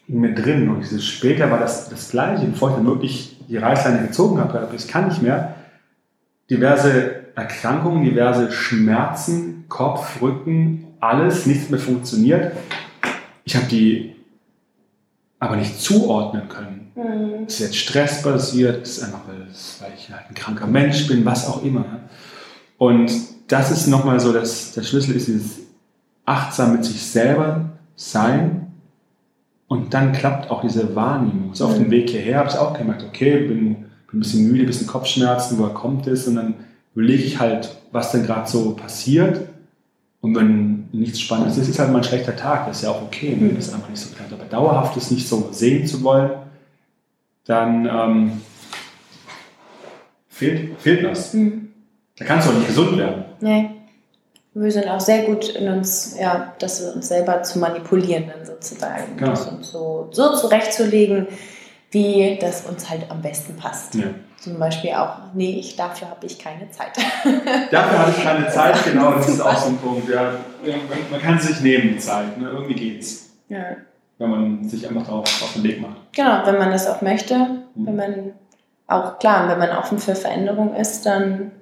in mir drin. Und dieses später war das das Gleiche, bevor ich dann wirklich die Reißleine gezogen habe, aber ich kann nicht mehr. Diverse Erkrankungen, diverse Schmerzen, Kopf, Rücken, alles, nichts mehr funktioniert. Ich habe die aber nicht zuordnen können. Mhm. Ist jetzt Stress basiert, ist einfach, weil, weil ich halt ein kranker Mensch bin, was auch immer. Und das ist nochmal so, dass der Schlüssel ist dieses achtsam mit sich selber sein und dann klappt auch diese Wahrnehmung. So auf dem mhm. Weg hierher habe ich auch gemerkt, okay, bin, bin ein bisschen müde, ein bisschen Kopfschmerzen, woher kommt es? Und dann überlege ich halt, was denn gerade so passiert. Und wenn nichts Spannendes ist, ist halt mal ein schlechter Tag. Das ist ja auch okay, ne? das ist einfach nicht so klar. Aber dauerhaft ist nicht so sehen zu wollen, dann ähm, fehlt, fehlt was. Mhm. Da kannst du auch nicht gesund werden. Nee. Wir sind auch sehr gut in uns, ja, das uns selber zu manipulieren, dann sozusagen. Genau. Das uns so, so zurechtzulegen, wie das uns halt am besten passt. Ja. Zum Beispiel auch, nee, ich, dafür habe ich keine Zeit. dafür habe ich keine Zeit, genau, das ist auch so ein Punkt. Ja. Man kann sich nehmen, die Zeit, ne? irgendwie geht's. Ja. Wenn man sich einfach darauf auf den Weg macht. Genau, wenn man das auch möchte, mhm. wenn man auch, klar, wenn man offen für Veränderung ist, dann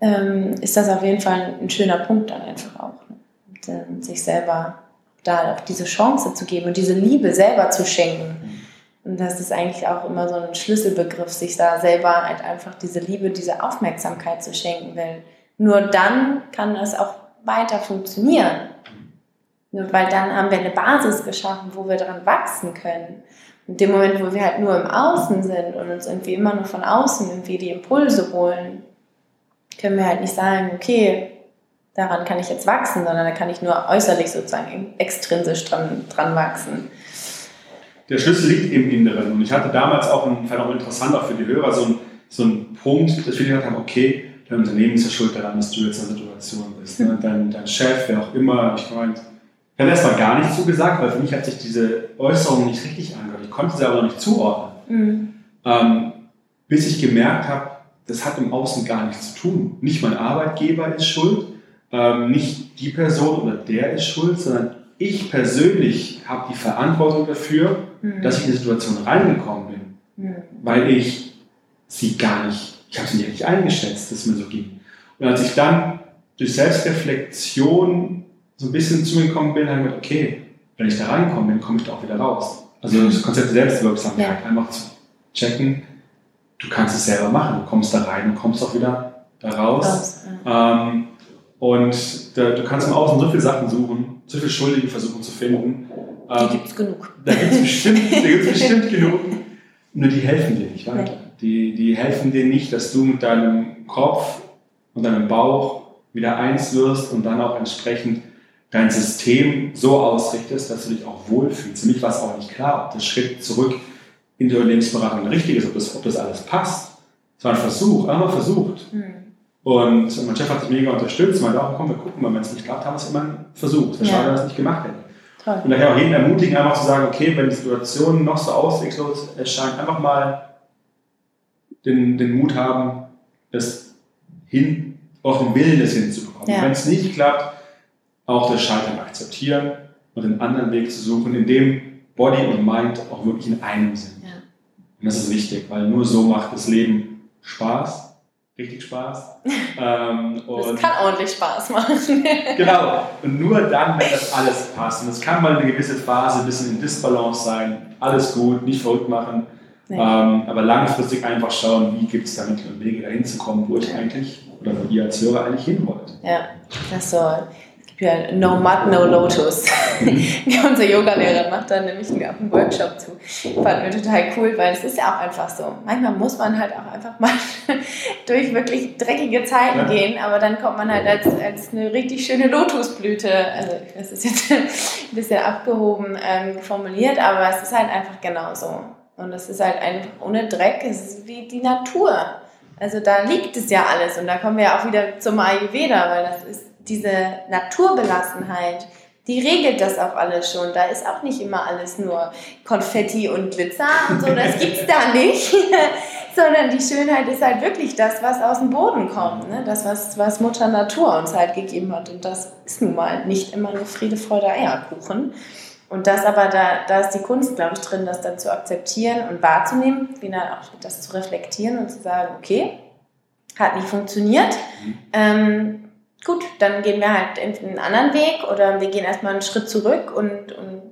ähm, ist das auf jeden Fall ein schöner Punkt dann einfach auch. Ne? Und, äh, sich selber da auch diese Chance zu geben und diese Liebe selber zu schenken. Mhm und das ist eigentlich auch immer so ein Schlüsselbegriff, sich da selber halt einfach diese Liebe, diese Aufmerksamkeit zu schenken, weil nur dann kann es auch weiter funktionieren. Nur weil dann haben wir eine Basis geschaffen, wo wir dran wachsen können. In dem Moment, wo wir halt nur im Außen sind und uns irgendwie immer nur von außen irgendwie die Impulse holen, können wir halt nicht sagen, okay, daran kann ich jetzt wachsen, sondern da kann ich nur äußerlich sozusagen extrinsisch dran, dran wachsen der Schlüssel liegt im Inneren. Und ich hatte damals auch, ein, fand auch interessant, auch für die Hörer, so ein, so ein Punkt, dass viele gesagt haben, okay, dein Unternehmen ist ja schuld daran, dass du jetzt in der Situation bist. Ne? Dein, dein Chef, wer auch immer, ich gemeint, ich habe erstmal gar nicht so gesagt, weil für mich hat sich diese Äußerung nicht richtig angehört. Ich konnte sie aber noch nicht zuordnen. Mhm. Ähm, bis ich gemerkt habe, das hat im Außen gar nichts zu tun. Nicht mein Arbeitgeber ist schuld, ähm, nicht die Person oder der ist schuld, sondern ich persönlich habe die Verantwortung dafür, mhm. dass ich in die Situation reingekommen bin, mhm. weil ich sie gar nicht, ich habe sie nicht eingeschätzt, dass es mir so ging. Und als ich dann durch Selbstreflexion so ein bisschen zu mir gekommen bin, habe ich gedacht, okay, wenn ich da reinkomme, dann komme ich da auch wieder raus. Also das Konzept der Selbstwirksamkeit, ja. einfach zu checken, du kannst es selber machen, du kommst da rein und kommst auch wieder da raus. raus ja. ähm, und da, du kannst im Außen so viele Sachen suchen, so viele Schuldige versuchen zu finden. Die ähm, gibt es genug. Da gibt es bestimmt, bestimmt genug. Nur die helfen dir nicht weiter. Die, die helfen dir nicht, dass du mit deinem Kopf und deinem Bauch wieder eins wirst und dann auch entsprechend dein System so ausrichtest, dass du dich auch wohlfühlst. Für mich war es auch nicht klar, ob der Schritt zurück in die Lebensberatung richtig ist, ob das, ob das alles passt. Es war ein Versuch, einmal versucht. Mhm. Und mein Chef hat sich mega unterstützt, meinte auch, komm, wir gucken mal, wenn es nicht klappt, haben wir es immer versucht. Es ja. schade, dass es nicht gemacht hätten. Toll. Und daher auch jeden ermutigen, einfach zu sagen, okay, wenn die Situation noch so ausweglos erscheint, einfach mal den, den Mut haben, es hin, auch den Willen, das hinzubekommen. Ja. Wenn es nicht klappt, auch das Scheitern akzeptieren und einen anderen Weg zu suchen, in dem Body und Mind auch wirklich in einem sind. Ja. Und das ist wichtig, weil nur so macht das Leben Spaß richtig Spaß. Ähm, das kann ordentlich Spaß machen. genau. Und nur dann, wenn das alles passt. Und es kann mal eine gewisse Phase ein bisschen in Disbalance sein. Alles gut, nicht verrückt machen. Nee. Ähm, aber langfristig einfach schauen, wie gibt es da Mittel und Wege dahin zu kommen, wo ich eigentlich oder wo ihr als Hörer eigentlich hin wollt. Ja, das soll ja, No Mud, No Lotus. Wie unser Yoga-Lehrer macht dann nämlich einen Workshop zu. Fand wir total cool, weil es ist ja auch einfach so. Manchmal muss man halt auch einfach mal durch wirklich dreckige Zeiten ja. gehen, aber dann kommt man halt als, als eine richtig schöne Lotusblüte. Also, das ist jetzt ein bisschen abgehoben ähm, formuliert, aber es ist halt einfach genauso. Und es ist halt einfach ohne Dreck, es ist wie die Natur. Also da liegt es ja alles und da kommen wir ja auch wieder zum Ayurveda, weil das ist diese Naturbelassenheit, die regelt das auch alles schon. Da ist auch nicht immer alles nur Konfetti und Glitzer und so, das gibt's da nicht. Sondern die Schönheit ist halt wirklich das, was aus dem Boden kommt. Ne? Das, was, was Mutter Natur uns halt gegeben hat. Und das ist nun mal nicht immer nur Friede, Freude, Eierkuchen. Und das aber, da, da ist die Kunst, glaube ich, drin, das dann zu akzeptieren und wahrzunehmen, wieder auch das zu reflektieren und zu sagen, okay, hat nicht funktioniert. Mhm. Ähm, gut, dann gehen wir halt einen anderen Weg oder wir gehen erstmal einen Schritt zurück und, und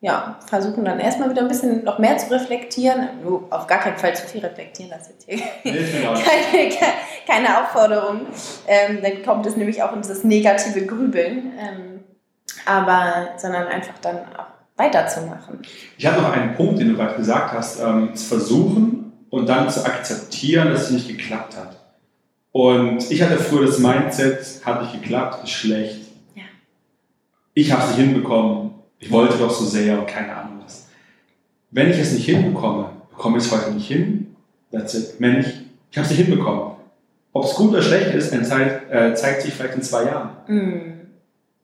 ja, versuchen dann erstmal wieder ein bisschen noch mehr zu reflektieren. Nur auf gar keinen Fall zu viel reflektieren, das ist jetzt hier keine, keine Aufforderung. Ähm, dann kommt es nämlich auch in das negative Grübeln. Ähm, aber, sondern einfach dann auch weiterzumachen. Ich habe noch einen Punkt, den du gerade gesagt hast, ähm, zu versuchen und dann zu akzeptieren, dass es nicht geklappt hat. Und ich hatte früher das Mindset, hat nicht geklappt, ist schlecht. Ja. Ich habe es nicht hinbekommen. Ich wollte doch so sehr und keine Ahnung was. Wenn ich es nicht hinbekomme, bekomme ich es heute nicht hin. That's it. Mensch, ich habe es nicht hinbekommen. Ob es gut oder schlecht ist, zeigt, äh, zeigt sich vielleicht in zwei Jahren. Mm.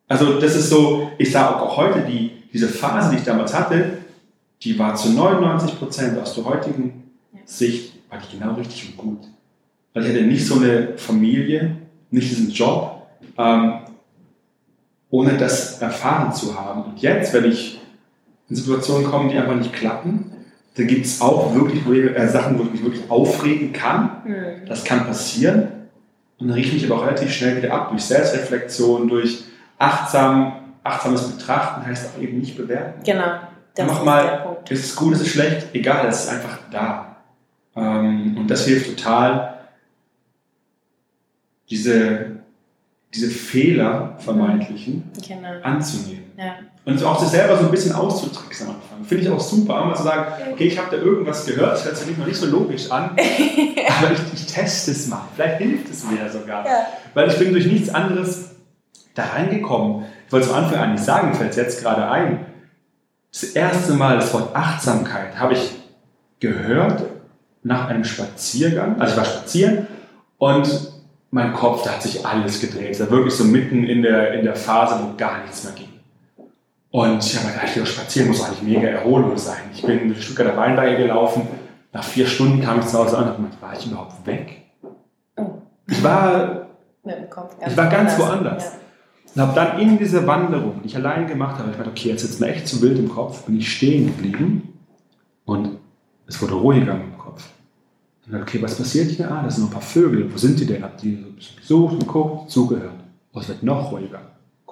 Also das ist so, ich sage auch heute, die, diese Phase, die ich damals hatte, die war zu 99 Prozent aus der heutigen ja. Sicht, war die genau richtig und gut weil ich hatte nicht so eine Familie, nicht diesen Job, ähm, ohne das erfahren zu haben. Und jetzt, wenn ich in Situationen komme, die einfach nicht klappen, da gibt es auch wirklich äh, Sachen, wo ich mich wirklich aufregen kann. Mhm. Das kann passieren. Und dann rieche ich mich aber auch relativ schnell wieder ab. Durch Selbstreflexion, durch achtsam, achtsames Betrachten heißt auch eben nicht bewerten. Genau. Das Mach ist mal, der Punkt. ist es gut, ist es schlecht? Egal, es ist einfach da. Ähm, und das hilft total, diese, diese Fehler vermeintlichen genau. anzunehmen. Ja. Und auch sich selber so ein bisschen auszutricksen am Anfang. Finde ich auch super, mal zu sagen, okay, ich habe da irgendwas gehört, das hört sich noch nicht so logisch an, aber ich, ich, teste es mal. Vielleicht hilft es mir sogar. Ja. Weil ich bin durch nichts anderes da reingekommen. Ich wollte es am Anfang eigentlich sagen, fällt es jetzt gerade ein. Das erste Mal das Wort Achtsamkeit habe ich gehört nach einem Spaziergang. Also ich war spazieren und mein Kopf, da hat sich alles gedreht. Da wirklich so mitten in der, in der Phase, wo gar nichts mehr ging. Und ich habe mir gedacht, spazieren muss eigentlich mega Erholung sein. Ich bin durch Stuttgarter Weinberge gelaufen. Nach vier Stunden kam ich zu Hause an und dachte, war ich überhaupt weg? Oh. Ich war, ich war ganz woanders. Und habe dann in dieser Wanderung, die ich allein gemacht habe, ich dachte, okay, jetzt sitzt mir echt zu wild im Kopf, bin ich stehen geblieben und es wurde ruhiger und okay, was passiert hier? Ah, das sind noch ein paar Vögel. Wo sind die denn? Hab die so gesucht, geguckt, zugehört. Oh, es wird noch ruhiger.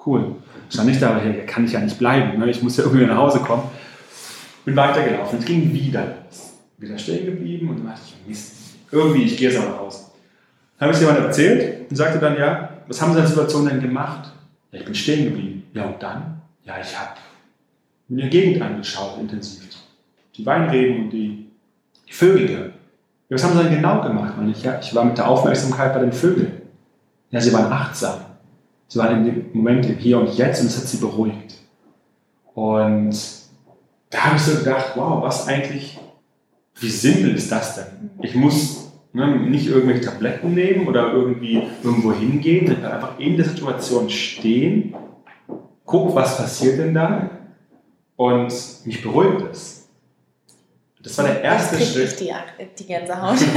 Cool. Stand nicht da, hier kann ich ja nicht bleiben. Ne? Ich muss ja irgendwie nach Hause kommen. Bin weitergelaufen. Es ging wieder los. Wieder stehen geblieben und dann dachte ich, Mist. Irgendwie, ich gehe jetzt auch nach Hause. Dann habe ich es jemandem erzählt und sagte dann, ja, was haben Sie in der Situation denn gemacht? Ja, ich bin stehen geblieben. Ja, und dann? Ja, ich habe mir die Gegend angeschaut, intensiv. Die Weinreben und die, die Vögel gehört. Was haben sie denn genau gemacht? Und ich, ja, ich war mit der Aufmerksamkeit bei den Vögeln. Ja, sie waren achtsam. Sie waren dem Moment im Hier und Jetzt und es hat sie beruhigt. Und da habe ich so gedacht, wow, was eigentlich, wie simpel ist das denn? Ich muss ne, nicht irgendwelche Tabletten nehmen oder irgendwie irgendwo hingehen, sondern einfach in der Situation stehen, guck, was passiert denn da und mich beruhigt es. Das war der erste das Schritt. Die, die Gänsehaut.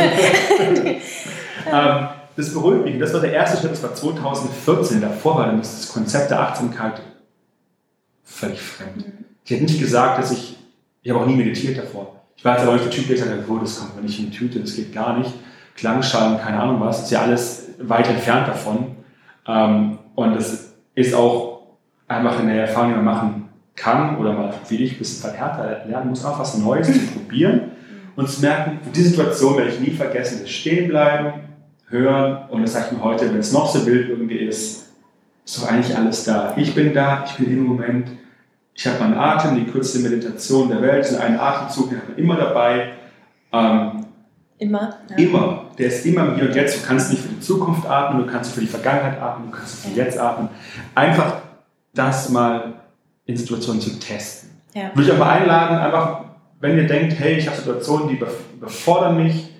ähm, das beruhigt mich. Das war der erste Schritt, das war 2014. Davor war das Konzept der Achtsamkeit völlig fremd. Ich hätte nicht gesagt, dass ich, ich habe auch nie meditiert davor. Ich war jetzt aber nicht der Typ, der gesagt hat, oh, das kommt mir nicht in die Tüte, das geht gar nicht. Klangschalen, keine Ahnung was, ist ja alles weit entfernt davon. Ähm, und das ist auch einfach eine Erfahrung, die man machen kann oder mal, wie ich, ein bisschen verhärter lernen muss, auch was Neues zu probieren und zu merken, die Situation werde ich nie vergessen, das stehen bleiben, hören und das sagt mir heute, wenn es noch so wild irgendwie ist, ist doch eigentlich alles da. Ich bin da, ich bin im Moment, ich habe meinen Atem, die kürzeste Meditation der Welt, in einen Atemzug, den hat man immer dabei. Ähm, immer? Ja. Immer. Der ist immer im Hier und Jetzt. Du kannst nicht für die Zukunft atmen, du kannst für die Vergangenheit atmen, du kannst für Jetzt atmen. Einfach das mal in Situationen zu testen. Ja. Würde ich mal einladen, einfach, wenn ihr denkt, hey, ich habe Situationen, die überfordern mich,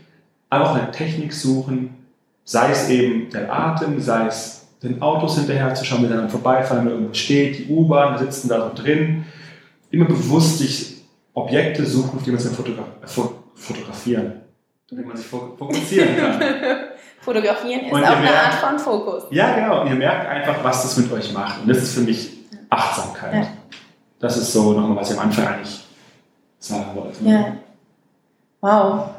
einfach eine Technik suchen, sei es eben der Atem, sei es den Autos hinterher zu schauen, wie dann vorbeifahren, wenn irgendwo steht, die U-Bahn, sitzen da so drin. Immer bewusst sich Objekte suchen, auf die man sich fotografieren, damit man sich fokussieren kann. Fotografieren ist auch eine merkt, Art von Fokus. Ja, genau. Und ihr merkt einfach, was das mit euch macht. Und das ist für mich Achtsamkeit. Ja. Das ist so nochmal, was ich am Anfang eigentlich sagen wollte. Ja. Wow.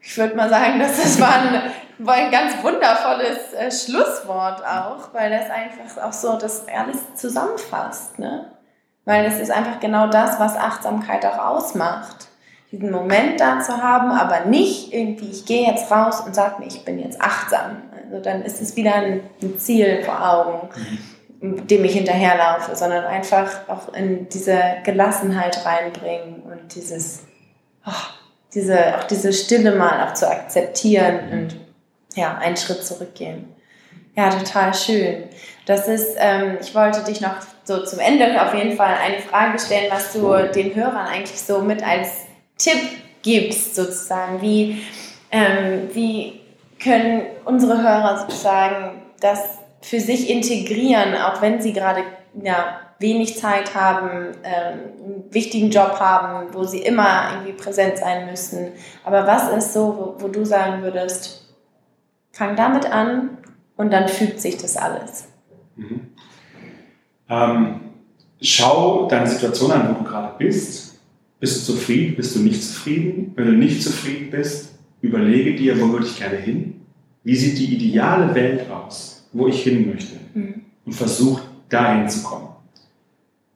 Ich würde mal sagen, dass das war ein, war ein ganz wundervolles äh, Schlusswort auch, weil das einfach auch so das alles zusammenfasst. Ne? Weil es ist einfach genau das, was Achtsamkeit auch ausmacht diesen Moment da zu haben, aber nicht irgendwie, ich gehe jetzt raus und sage mir, ich bin jetzt achtsam. Also dann ist es wieder ein, Ziel vor Augen, mhm. Dem ich hinterherlaufe, sondern einfach auch in diese Gelassenheit reinbringen und dieses, oh, diese, auch diese Stille mal auch zu akzeptieren und ja, einen Schritt zurückgehen. Ja, total schön. Das ist, ähm, ich wollte dich noch so zum Ende auf jeden Fall eine Frage stellen, was du den Hörern eigentlich so mit als Tipp gibst, sozusagen. Wie, ähm, wie können unsere Hörer sozusagen das für sich integrieren, auch wenn sie gerade ja, wenig Zeit haben, ähm, einen wichtigen Job haben, wo sie immer irgendwie präsent sein müssen. Aber was ist so, wo, wo du sagen würdest, fang damit an und dann fügt sich das alles? Mhm. Ähm, schau deine Situation an, wo du gerade bist bist du zufrieden? Bist du nicht zufrieden? Wenn du nicht zufrieden bist, überlege dir, wo würde ich gerne hin? Wie sieht die ideale Welt aus, wo ich hin möchte? Mhm. Und versuch dahin zu kommen.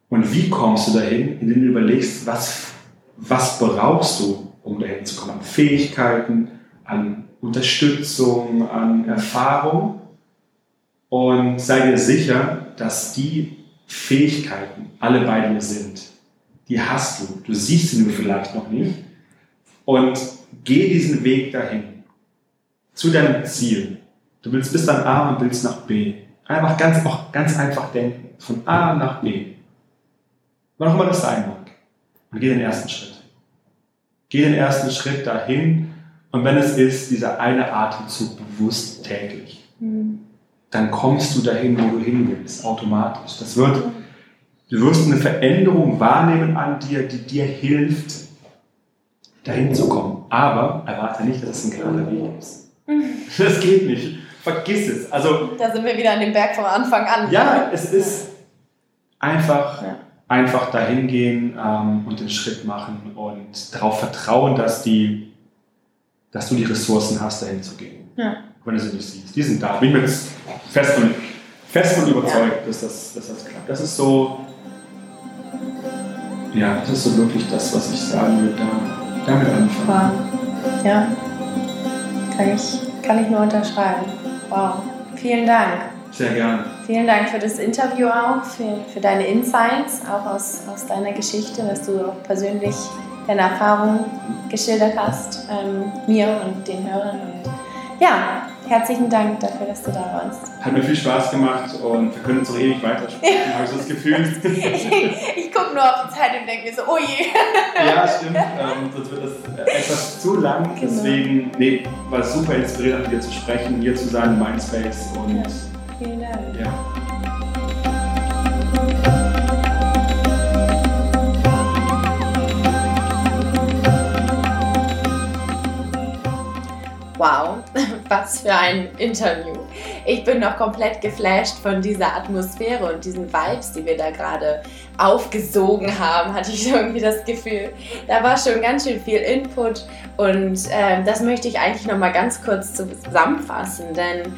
Und wie kommst du dahin? Indem du überlegst, was, was brauchst du, um dahin zu kommen? An Fähigkeiten, an Unterstützung, an Erfahrung. Und sei dir sicher, dass die Fähigkeiten alle bei dir sind die hast du. Du siehst sie nur vielleicht noch nicht. Und geh diesen Weg dahin. Zu deinem Ziel. Du willst bis dann A und willst nach B. Einfach ganz, auch ganz einfach denken. Von A nach B. Wann auch immer das sein mag. Und geh den ersten Schritt. Geh den ersten Schritt dahin. Und wenn es ist, dieser eine Atemzug bewusst täglich, mhm. dann kommst du dahin, wo du hin willst, automatisch. Das wird Du wirst eine Veränderung wahrnehmen an dir, die dir hilft, dahin zu kommen. Aber erwarte nicht, dass es ein gerader Weg ist. Das geht nicht. Vergiss es. Also, da sind wir wieder an dem Berg vom Anfang an. Ja, es ist einfach, ja. einfach dahin gehen ähm, und den Schritt machen und darauf vertrauen, dass, die, dass du die Ressourcen hast, dahin zu gehen. Ja. Wenn du sie nicht siehst. Die sind da. Bin ich mir jetzt fest von, fest von überzeugt, ja. dass, das, dass das klappt. Das ist so ja, das ist so wirklich das, was ich sagen würde, da, damit anfangen. Ja, kann ich, kann ich nur unterschreiben. Wow, vielen Dank. Sehr gerne. Vielen Dank für das Interview auch, für, für deine Insights, auch aus, aus deiner Geschichte, dass du auch persönlich deine Erfahrungen geschildert hast, ähm, mir und den Hörern. Und ja, herzlichen Dank dafür, dass du da warst. Hat mir viel Spaß gemacht und wir können uns noch ewig weitersprechen, habe ich so das Gefühl. ich gucke nur auf die Zeit und denke mir so, oh je. ja, stimmt. Ähm, sonst wird das etwas zu lang. Genau. Deswegen, nee, war super inspirierend, mit dir zu sprechen, hier zu sein, Mindspace und. Ja, vielen Dank. Ja. Wow, was für ein Interview. Ich bin noch komplett geflasht von dieser Atmosphäre und diesen Vibes, die wir da gerade aufgesogen haben, hatte ich irgendwie das Gefühl. Da war schon ganz schön viel Input und äh, das möchte ich eigentlich noch mal ganz kurz zusammenfassen, denn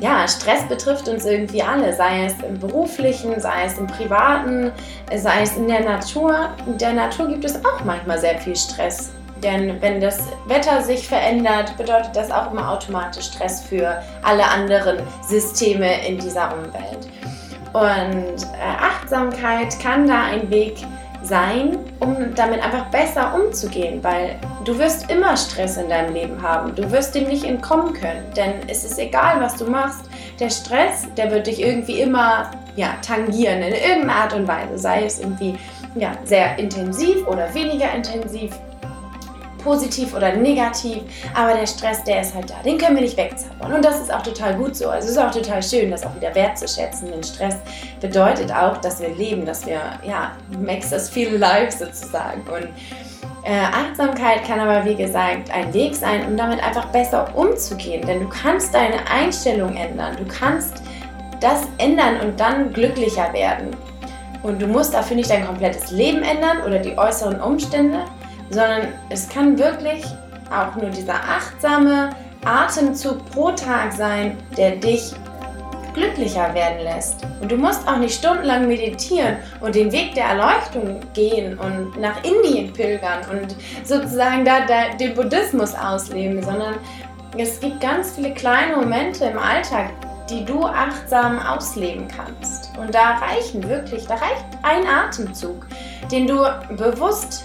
ja, Stress betrifft uns irgendwie alle, sei es im beruflichen, sei es im privaten, sei es in der Natur. In der Natur gibt es auch manchmal sehr viel Stress. Denn wenn das Wetter sich verändert, bedeutet das auch immer automatisch Stress für alle anderen Systeme in dieser Umwelt. Und äh, Achtsamkeit kann da ein Weg sein, um damit einfach besser umzugehen, weil du wirst immer Stress in deinem Leben haben. Du wirst dem nicht entkommen können, denn es ist egal, was du machst. Der Stress, der wird dich irgendwie immer ja, tangieren in irgendeiner Art und Weise, sei es irgendwie ja, sehr intensiv oder weniger intensiv positiv oder negativ, aber der Stress, der ist halt da. Den können wir nicht wegzaubern. Und das ist auch total gut so. Also es ist auch total schön, das auch wieder wertzuschätzen. Denn Stress bedeutet auch, dass wir leben, dass wir, ja, makes us feel alive sozusagen. Und äh, Achtsamkeit kann aber, wie gesagt, ein Weg sein, um damit einfach besser umzugehen. Denn du kannst deine Einstellung ändern. Du kannst das ändern und dann glücklicher werden. Und du musst dafür nicht dein komplettes Leben ändern oder die äußeren Umstände, sondern es kann wirklich auch nur dieser achtsame Atemzug pro Tag sein, der dich glücklicher werden lässt. Und du musst auch nicht stundenlang meditieren und den Weg der Erleuchtung gehen und nach Indien pilgern und sozusagen da, da den Buddhismus ausleben, sondern es gibt ganz viele kleine Momente im Alltag, die du achtsam ausleben kannst. Und da reichen wirklich, da reicht ein Atemzug, den du bewusst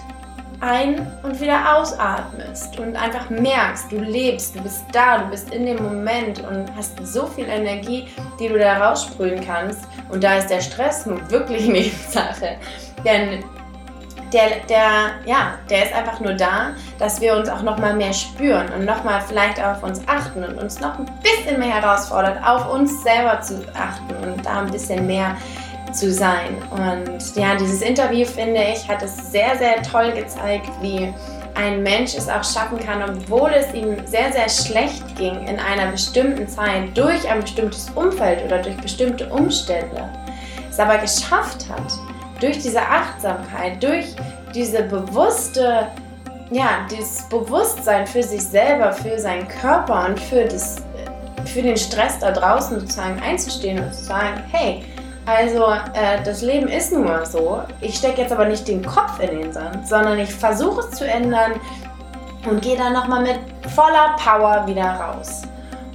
ein- und wieder ausatmest und einfach merkst, du lebst, du bist da, du bist in dem Moment und hast so viel Energie, die du da raussprühen kannst. Und da ist der Stress nun wirklich Nebensache. Denn der, der, ja, der ist einfach nur da, dass wir uns auch nochmal mehr spüren und nochmal vielleicht auf uns achten und uns noch ein bisschen mehr herausfordert, auf uns selber zu achten und da ein bisschen mehr zu sein. Und ja, dieses Interview, finde ich, hat es sehr, sehr toll gezeigt, wie ein Mensch es auch schaffen kann, obwohl es ihm sehr, sehr schlecht ging in einer bestimmten Zeit, durch ein bestimmtes Umfeld oder durch bestimmte Umstände, es aber geschafft hat, durch diese Achtsamkeit, durch diese bewusste, ja, dieses Bewusstsein für sich selber, für seinen Körper und für, das, für den Stress da draußen sozusagen einzustehen und zu sagen, hey, also, äh, das Leben ist nun mal so. Ich stecke jetzt aber nicht den Kopf in den Sand, sondern ich versuche es zu ändern und gehe dann nochmal mit voller Power wieder raus.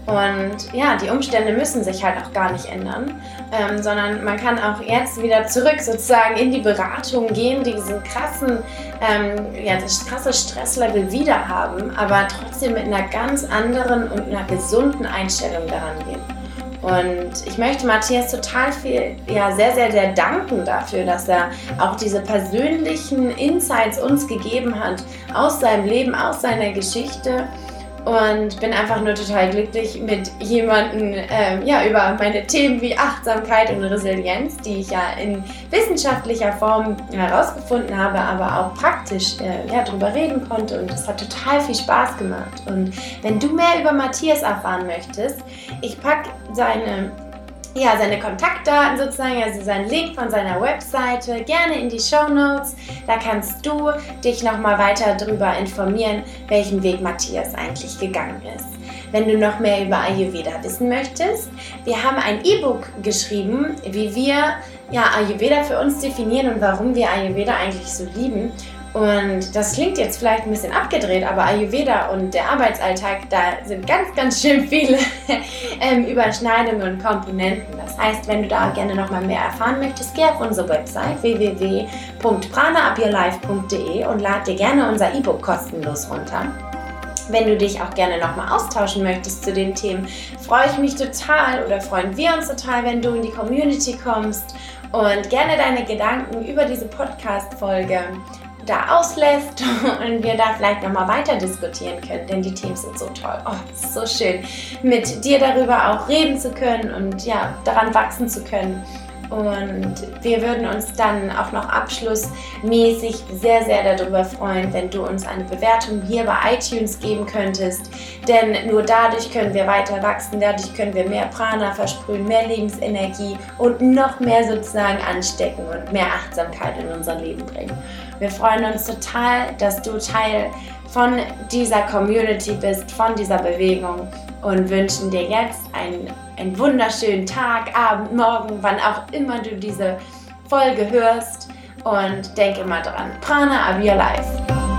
Und ja, die Umstände müssen sich halt auch gar nicht ändern, ähm, sondern man kann auch jetzt wieder zurück sozusagen in die Beratung gehen, diesen krassen, ähm, ja, das krasse Stresslevel wieder haben, aber trotzdem mit einer ganz anderen und einer gesunden Einstellung daran gehen. Und ich möchte Matthias total viel, ja, sehr, sehr, sehr danken dafür, dass er auch diese persönlichen Insights uns gegeben hat aus seinem Leben, aus seiner Geschichte und bin einfach nur total glücklich mit jemandem ähm, ja, über meine Themen wie Achtsamkeit und Resilienz, die ich ja in wissenschaftlicher Form herausgefunden habe, aber auch praktisch äh, ja, darüber reden konnte und es hat total viel Spaß gemacht. Und wenn du mehr über Matthias erfahren möchtest, ich packe seine ja, seine Kontaktdaten sozusagen, also seinen Link von seiner Webseite gerne in die Show Notes. Da kannst du dich nochmal weiter darüber informieren, welchen Weg Matthias eigentlich gegangen ist. Wenn du noch mehr über Ayurveda wissen möchtest, wir haben ein E-Book geschrieben, wie wir ja, Ayurveda für uns definieren und warum wir Ayurveda eigentlich so lieben. Und das klingt jetzt vielleicht ein bisschen abgedreht, aber Ayurveda und der Arbeitsalltag, da sind ganz, ganz schön viele ähm, Überschneidungen und Komponenten. Das heißt, wenn du da gerne nochmal mehr erfahren möchtest, geh auf unsere Website www.pranaupyourlife.de und lad dir gerne unser E-Book kostenlos runter. Wenn du dich auch gerne nochmal austauschen möchtest zu den Themen, freue ich mich total oder freuen wir uns total, wenn du in die Community kommst und gerne deine Gedanken über diese Podcast-Folge da auslässt und wir da vielleicht nochmal weiter diskutieren können, denn die Themen sind so toll. Oh, es ist so schön, mit dir darüber auch reden zu können und ja, daran wachsen zu können. Und wir würden uns dann auch noch abschlussmäßig sehr, sehr darüber freuen, wenn du uns eine Bewertung hier bei iTunes geben könntest. Denn nur dadurch können wir weiter wachsen, dadurch können wir mehr Prana versprühen, mehr Lebensenergie und noch mehr sozusagen anstecken und mehr Achtsamkeit in unser Leben bringen. Wir freuen uns total, dass du Teil von dieser Community bist, von dieser Bewegung und wünschen dir jetzt einen, einen wunderschönen Tag, Abend, Morgen, wann auch immer du diese Folge hörst. Und denke mal dran, Prana Your Life.